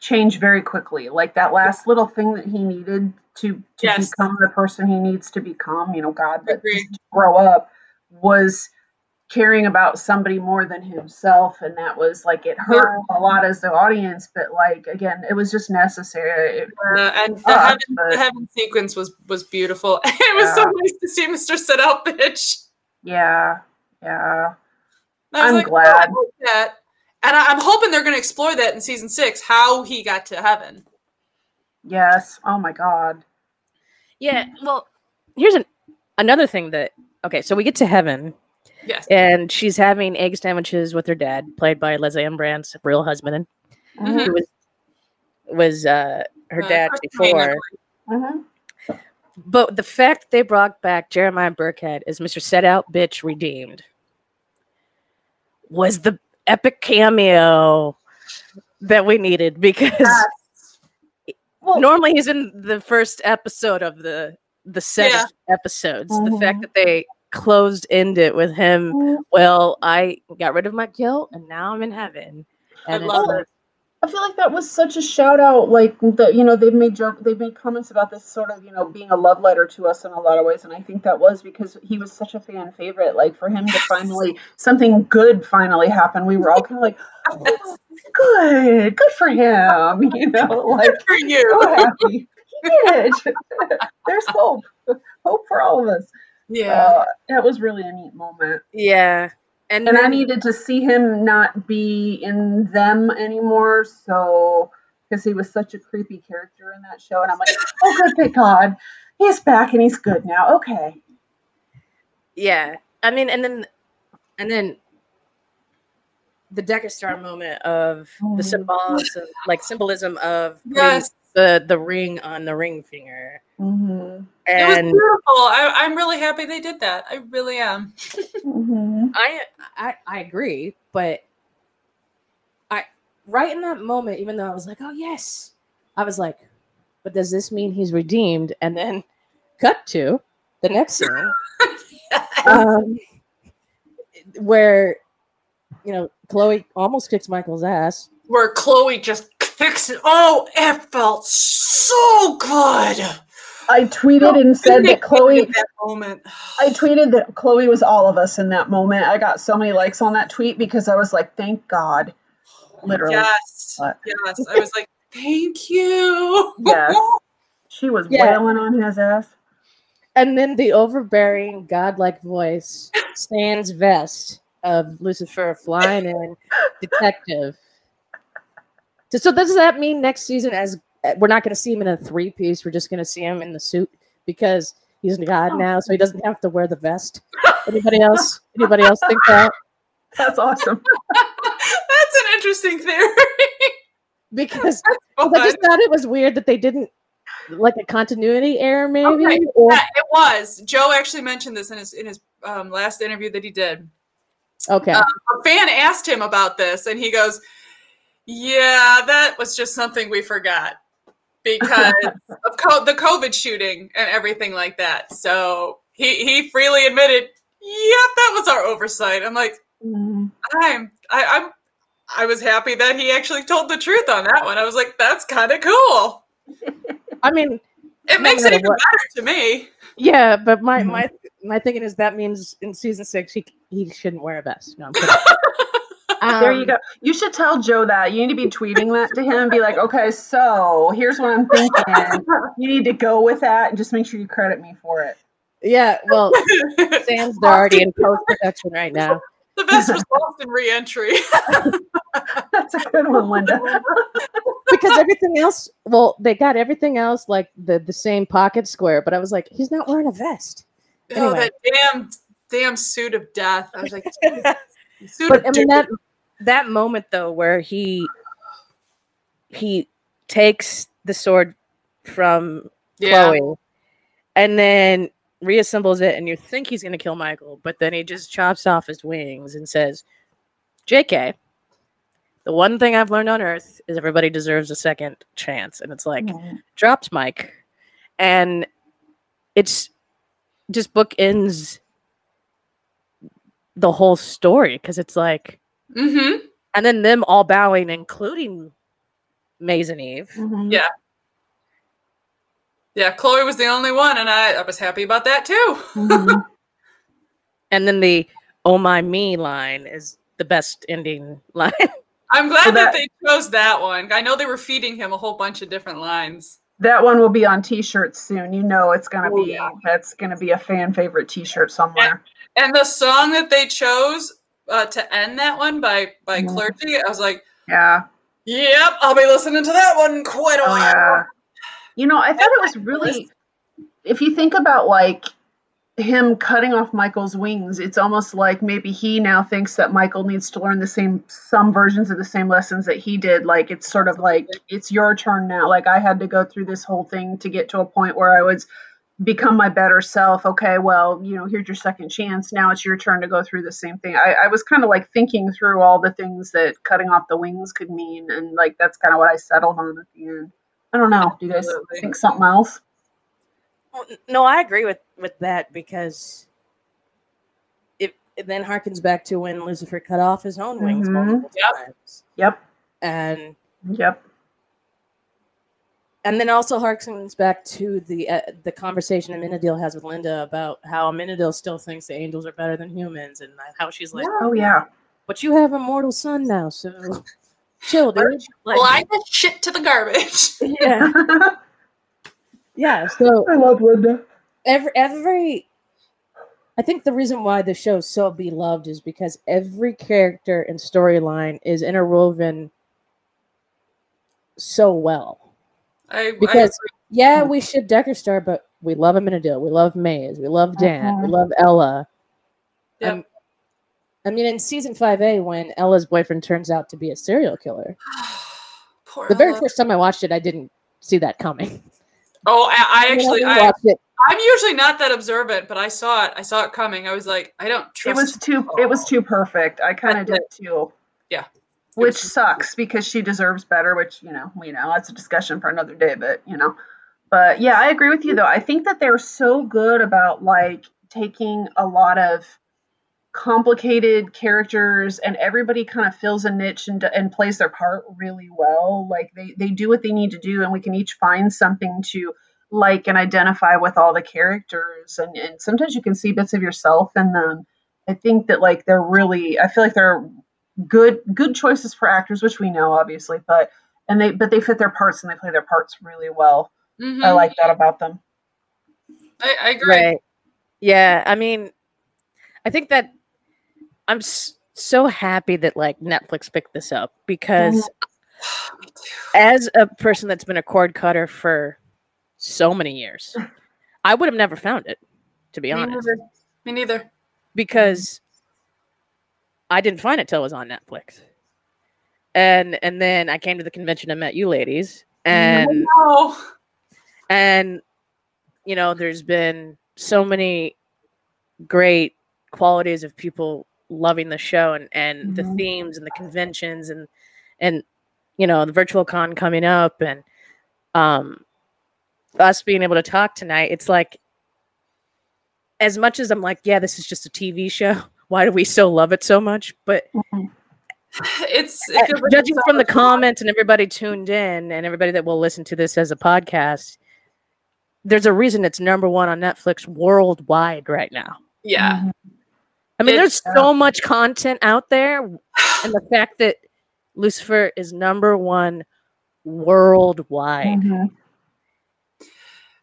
change very quickly. Like that last little thing that he needed to to yes. become the person he needs to become, you know, God, that grow up was caring about somebody more than himself and that was like it hurt yeah. a lot as the audience but like again it was just necessary it, uh, and the, heaven, but, the, heaven, sequence was was beautiful it was yeah. so nice to see mr set out bitch yeah yeah. I'm like, glad. Oh, that. And I, am hoping they're going to explore that in season six, how he got to heaven. Yes. Oh my God. Yeah. Well, here's an, another thing that, okay, so we get to heaven. Yes. And she's having egg sandwiches with her dad, played by Lesley-Ann Brandt's real husband. Mm-hmm. Who was, was uh, her uh, dad before. Mm-hmm. But the fact they brought back Jeremiah Birkett as Mr. Set Out Bitch Redeemed was the epic cameo that we needed because yes. well, normally he's in the first episode of the the set yeah. episodes. Mm-hmm. The fact mm-hmm. that they closed end it with him, mm-hmm. well, I got rid of my guilt and now I'm in heaven. And I love it. I feel like that was such a shout out. Like the, you know, they've made joke, they've made comments about this sort of, you know, being a love letter to us in a lot of ways, and I think that was because he was such a fan favorite. Like for him to finally something good finally happen, we were all kind of like, oh, good, good for him. You know, like good for you. So happy. He did. There's hope, hope for all of us. Yeah, uh, that was really a neat moment. Yeah, and, and then, I needed to see him not be in them anymore. So, because he was such a creepy character in that show. And I'm like, oh, good, thank God. He's back and he's good now. Okay. Yeah. I mean, and then, and then the Decker Star moment of the mm. symbolism, like symbolism of yes the the ring on the ring finger. Mm-hmm. And it was beautiful. I, am really happy they did that. I really am. mm-hmm. I, I I agree, but I right in that moment, even though I was like, oh yes, I was like, but does this mean he's redeemed? And then cut to the next scene, yes. um, where you know Chloe almost kicks Michael's ass. Where Chloe just fix it. Oh, it felt so good. I tweeted and said that Chloe. That moment. I tweeted that Chloe was all of us in that moment. I got so many likes on that tweet because I was like, "Thank God!" Literally. Yes. But. Yes. I was like, "Thank you." yes. She was yeah. wailing on his ass. And then the overbearing, godlike voice, Stan's vest of Lucifer flying in, detective so does that mean next season, as uh, we're not going to see him in a three piece. We're just going to see him in the suit because he's a God Oh. now, so he doesn't have to wear the vest. Anybody else? Anybody else think that? That's awesome. That's an interesting theory. Because I just thought it was weird that they didn't like a continuity error, maybe. Okay, Or Yeah, it was. Joe actually mentioned this in his in his um, last interview that he did. okay, Um, a fan asked him about this, and he goes, "Yeah, that was just something we forgot because of co- the COVID shooting and everything like that." So he he freely admitted, "Yep, that was our oversight." I'm like, Mhm. I'm I, I'm I was happy that he actually told the truth on that one. I was like, "That's kind of cool." I mean, It No makes it even what. better to me. yeah, but my Mhm. my my thinking is that means in season six he he shouldn't wear a vest. No, I'm kidding. There you Um, go. You should tell Joe that. You need to be tweeting that to him and be like, okay, so here's what I'm thinking. You need to go with that and just make sure you credit me for it. Yeah, well, Sam's they're already in post production right now. The vest was lost in re-entry. That's a good one, Linda. because everything else well they got everything else like the the same pocket square but i was like he's not wearing a vest Oh, that damn, damn suit of death. I was like, suit but of i doom. mean that that moment though where he he takes the sword from yeah. chloe and then reassembles it and you think he's going to kill michael but then he just chops off his wings and says jk the one thing i've learned on earth is everybody deserves a second chance. And it's like drops mic, and it's just bookends the whole story because it's like, Mm-hmm. and then them all bowing, including Maze and Eve. Mhm. Yeah. Yeah, Chloe was the only one, and I, I was happy about that too. Mhm. And then the "Oh my me" line is the best ending line. I'm glad So that, that- they chose that one. I know they were feeding him a whole bunch of different lines. That one will be on t-shirts soon. You know it's gonna Oh, be yeah. that's gonna be a fan favorite t-shirt somewhere. And the song that they chose uh, to end that one by by Mhm. Clergy, I was like, Yeah. "Yep, I'll be listening to that one quite a Oh while." yeah. You know, I thought it was really if you think about like him cutting off Michael's wings, it's almost like maybe he now thinks that Michael needs to learn the same some versions of the same lessons that he did. Like it's sort of like it's your turn now. Like I had to go through this whole thing to get to a point where I was become my better self. Okay, well, you know, here's your second chance. Now it's your turn to go through the same thing. I, I was kind of like thinking through all the things that cutting off the wings could mean, and like that's kind of what I settled on at the end. I don't know. Do you guys Absolutely. think something else? Well, no, I agree with with that because it, it then harkens back to when Lucifer cut off his own wings Mhm. multiple times, Yep. and Yep. And then also harkens back to the uh, the conversation Amenadiel has with Linda about how Amenadiel still thinks the angels are better than humans, and how she's like, Oh yeah. "But you have a mortal son now, so chill, dude." Like, Well, I get shit to the garbage. yeah, yeah. So I love Linda. every every I think the reason why the show is so beloved is because every character and storyline is interwoven so well. I, Because yeah, we ship Decker Star, but we love Amenadiel, we love Maze, we love Dan, we Mhm. love Ella. Yep. Um, I mean, in season five A, when Ella's boyfriend turns out to be a serial killer, I, poor the very Ella. first time I watched it, I didn't see that coming. Oh, I, I actually, I I, watched it, I'm usually not that observant, but I saw it. I saw it coming. I was like, I don't It was too it was too perfect. I kind of That's did too. Yeah. Which sucks because she deserves better, which, you know, we know, that's a discussion for another day, but you know. But yeah, I agree with you though. I think that they're so good about like taking a lot of complicated characters and everybody kind of fills a niche and, and plays their part really well. Like they, they do what they need to do and we can each find something to like and identify with all the characters and, and sometimes you can see bits of yourself in them. I think that like they're really I feel like they're good good choices for actors, which we know obviously, but and they but they fit their parts and they play their parts really well. Mhm. I like that about them. I, I agree. Right. Yeah, I mean, I think that I'm s- so happy that like Netflix picked this up because as a person that's been a cord cutter for so many years, I would have never found it, to be Me honest, neither. Me neither. because I didn't find it till it was on Netflix. And and then I came to the convention and met you ladies, and Oh, and you know there's been so many great qualities of people loving the show and and the Mhm. themes and the conventions and and you know the virtual con coming up and um us being able to talk tonight it's like as much as i'm like yeah this is just a tv show why do we still love it so much but it's uh, it feels judging from the comments and everybody tuned in and everybody that will listen to this as a podcast there's a reason it's number one on netflix worldwide right now Yeah. Mhm. i mean It's- there's so much content out there and the fact that lucifer is number one worldwide Mhm.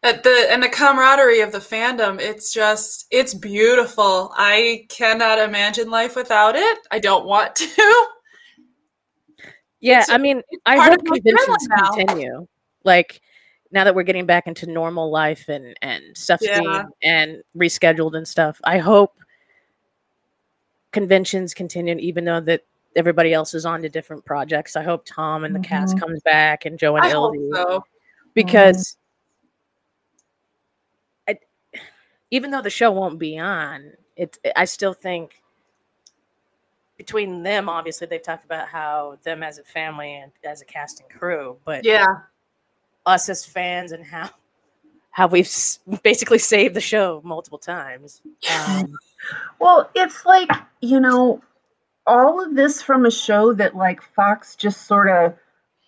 At the and the camaraderie of the fandom, it's just it's beautiful. I cannot imagine life without it. I don't want to. yeah It's i mean i hope conventions now. continue like now that we're getting back into normal life and and stuff Yeah. and rescheduled and stuff i hope conventions continue even though that everybody else is on to different projects i hope tom and the cast Mhm. comes back and joe and I hope so. because I, even though the show won't be on it's i still think between them obviously they've talked about how them as a family and as a cast and crew but Yeah. us as fans and how how we've basically saved the show multiple times. Um, Well, it's like, you know, all of this from a show that like Fox just sort of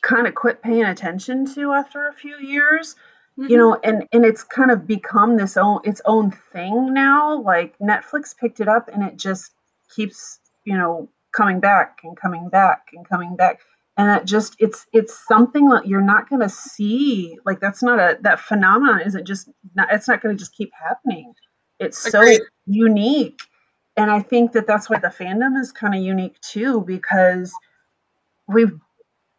kind of quit paying attention to after a few years, Mm-hmm. you know, and and it's kind of become this own its own thing now. Like Netflix picked it up and it just keeps, you know, coming back and coming back and coming back. And that just it's it's something that you're not going to see. Like that's not a that phenomenon isn't just not it's not going to just keep happening. It's so Agreed. unique and i think that that's why the fandom is kind of unique too because we've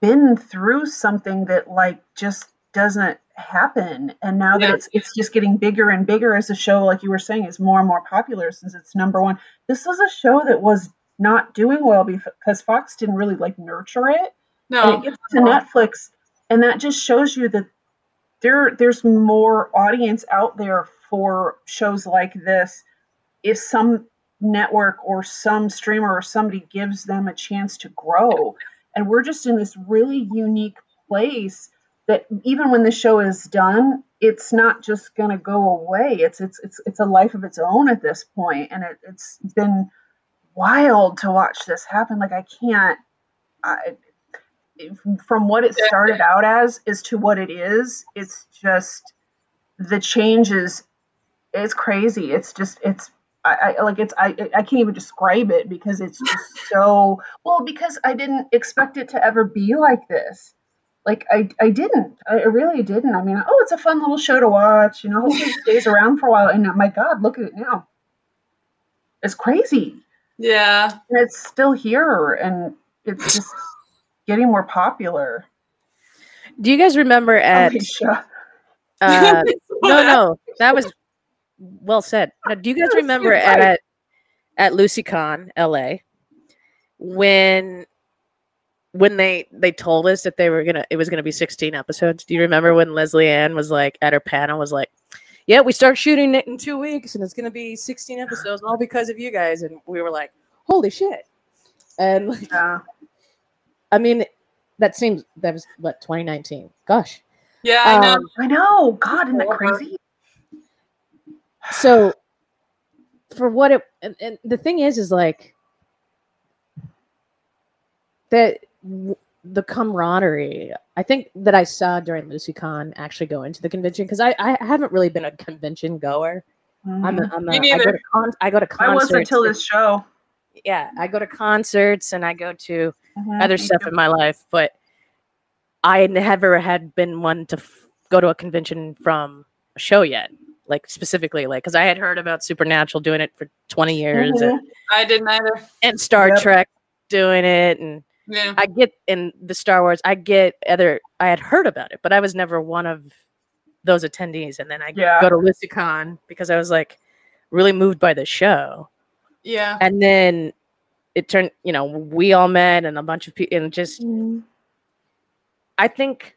been through something that like just doesn't happen and now that Yeah. it's it's just getting bigger and bigger as a show like you were saying is more and more popular since it's number one this was a show that was not doing well because fox didn't really like nurture it and No. it gets to Netflix, and that just shows you that there there's more audience out there for shows like this. If some network or some streamer or somebody gives them a chance to grow, and we're just in this really unique place that even when the show is done, it's not just going to go away. It's it's it's it's a life of its own at this point, and it, it's been wild to watch this happen. Like I can't. I, from what it started out as is to what it is it's just the changes it's crazy it's just it's I, I like it's I I can't even describe it because it's just so well because I didn't expect it to ever be like this. Like I I didn't I really didn't. I mean, oh, it's a fun little show to watch. You know, hopefully it stays around for a while. And my God, look at it now. It's crazy, Yeah. and it's still here, and it's just getting more popular. do you guys remember at Alicia. uh, no no that was well said. Now, do you guys remember at at LucyCon LA when when they they told us that they were gonna it was gonna be 16 episodes? Do you remember when Lesley-Ann was like at her panel was like, "Yeah, we start shooting it in two weeks and it's gonna be 16 episodes all because of you guys," and we were like, "Holy shit!" And like, Yeah. I mean, that seems that was what 2019. Gosh. Yeah, I know. Um, I know. God, isn't that crazy? so for what it and, and the thing is is like that w- the camaraderie i think that i saw during lucycon actually go into the convention because I, I haven't really been a convention goer i'm a. I'm Me a, I go to con- i go to I was until this show. yeah i go to concerts and i go to Mhm, other me stuff too. in my life but i never had been one to f- go to a convention from a show yet like specifically like because i had heard about supernatural doing it for 20 years and, Mhm. I didn't either. and star Yep. trek doing it and Yeah. I get in the Star Wars, I get other I had heard about it, but I was never one of those attendees. And then I Yeah. go to LucyCon because I was like really moved by the show. Yeah. And then it turned, you know, we all met and a bunch of people and just mm-hmm. I think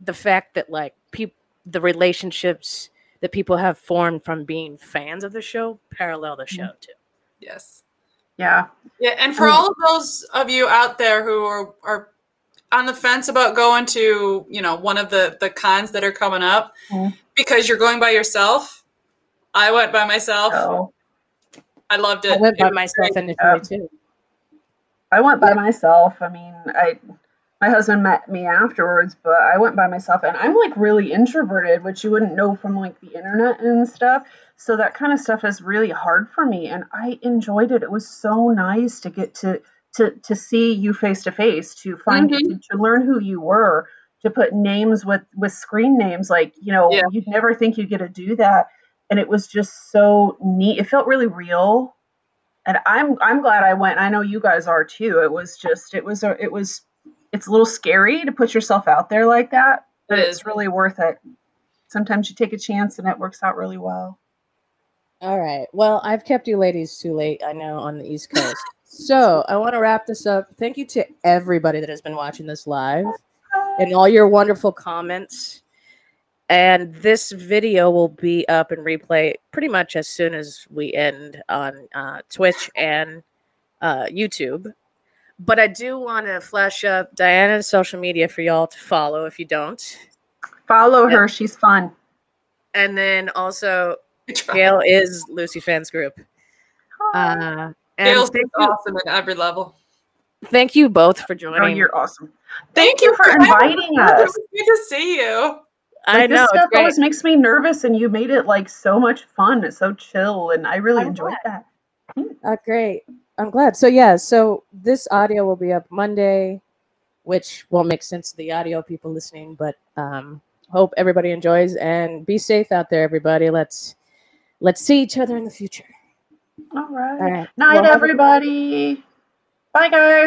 the fact that like people the relationships that people have formed from being fans of the show parallel the mm-hmm. show too. Yes. Yeah. Yeah, and for Mm. all of those of you out there who are, are on the fence about going to, you know, one of the the cons that are coming up Mm. because you're going by yourself, I went by myself. So I loved it. I went by was myself great. initially Yeah. too. I went by myself. I mean, I my husband met me afterwards, but I went by myself and I'm like really introverted, which you wouldn't know from like the internet and stuff. So that kind of stuff is really hard for me and I enjoyed it. It was so nice to get to to to see you face to face, to find Mhm. to, to learn who you were, to put names with with screen names like, you know, Yeah. you'd never think you'd get to do that. And it was just so neat. It felt really real and I'm I'm glad I went. I know you guys are too. It was just it was a, it was it's a little scary to put yourself out there like that, but It it's really worth it. Sometimes you take a chance and it works out really well. All right. Well, I've kept you ladies too late, I know, on the East Coast. So I want to wrap this up. Thank you to everybody that has been watching this live and all your wonderful comments. And this video will be up and replay pretty much as soon as we end on uh, Twitch and uh, YouTube. But I do want to flash up Diana's social media for y'all to follow if you don't. Follow her. She's fun. And then also. Gail is Lucy Fans Group. Uh, and Gail's thank you, awesome at every level. thank you both for Oh, joining. you're awesome. Thank you for inviting It us. was good to see you. I Like, know this stuff great. always makes me nervous, and you made it like so much fun. It's so chill, and I really I'm enjoyed that. Uh, great. I'm glad. So yeah, so this audio will be up Monday, which won't make sense to the audio people listening, but um, hope everybody enjoys and be safe out there, everybody. Let's let's see each other in the future. All right. All right. Night, Well, everybody. Bye, guys.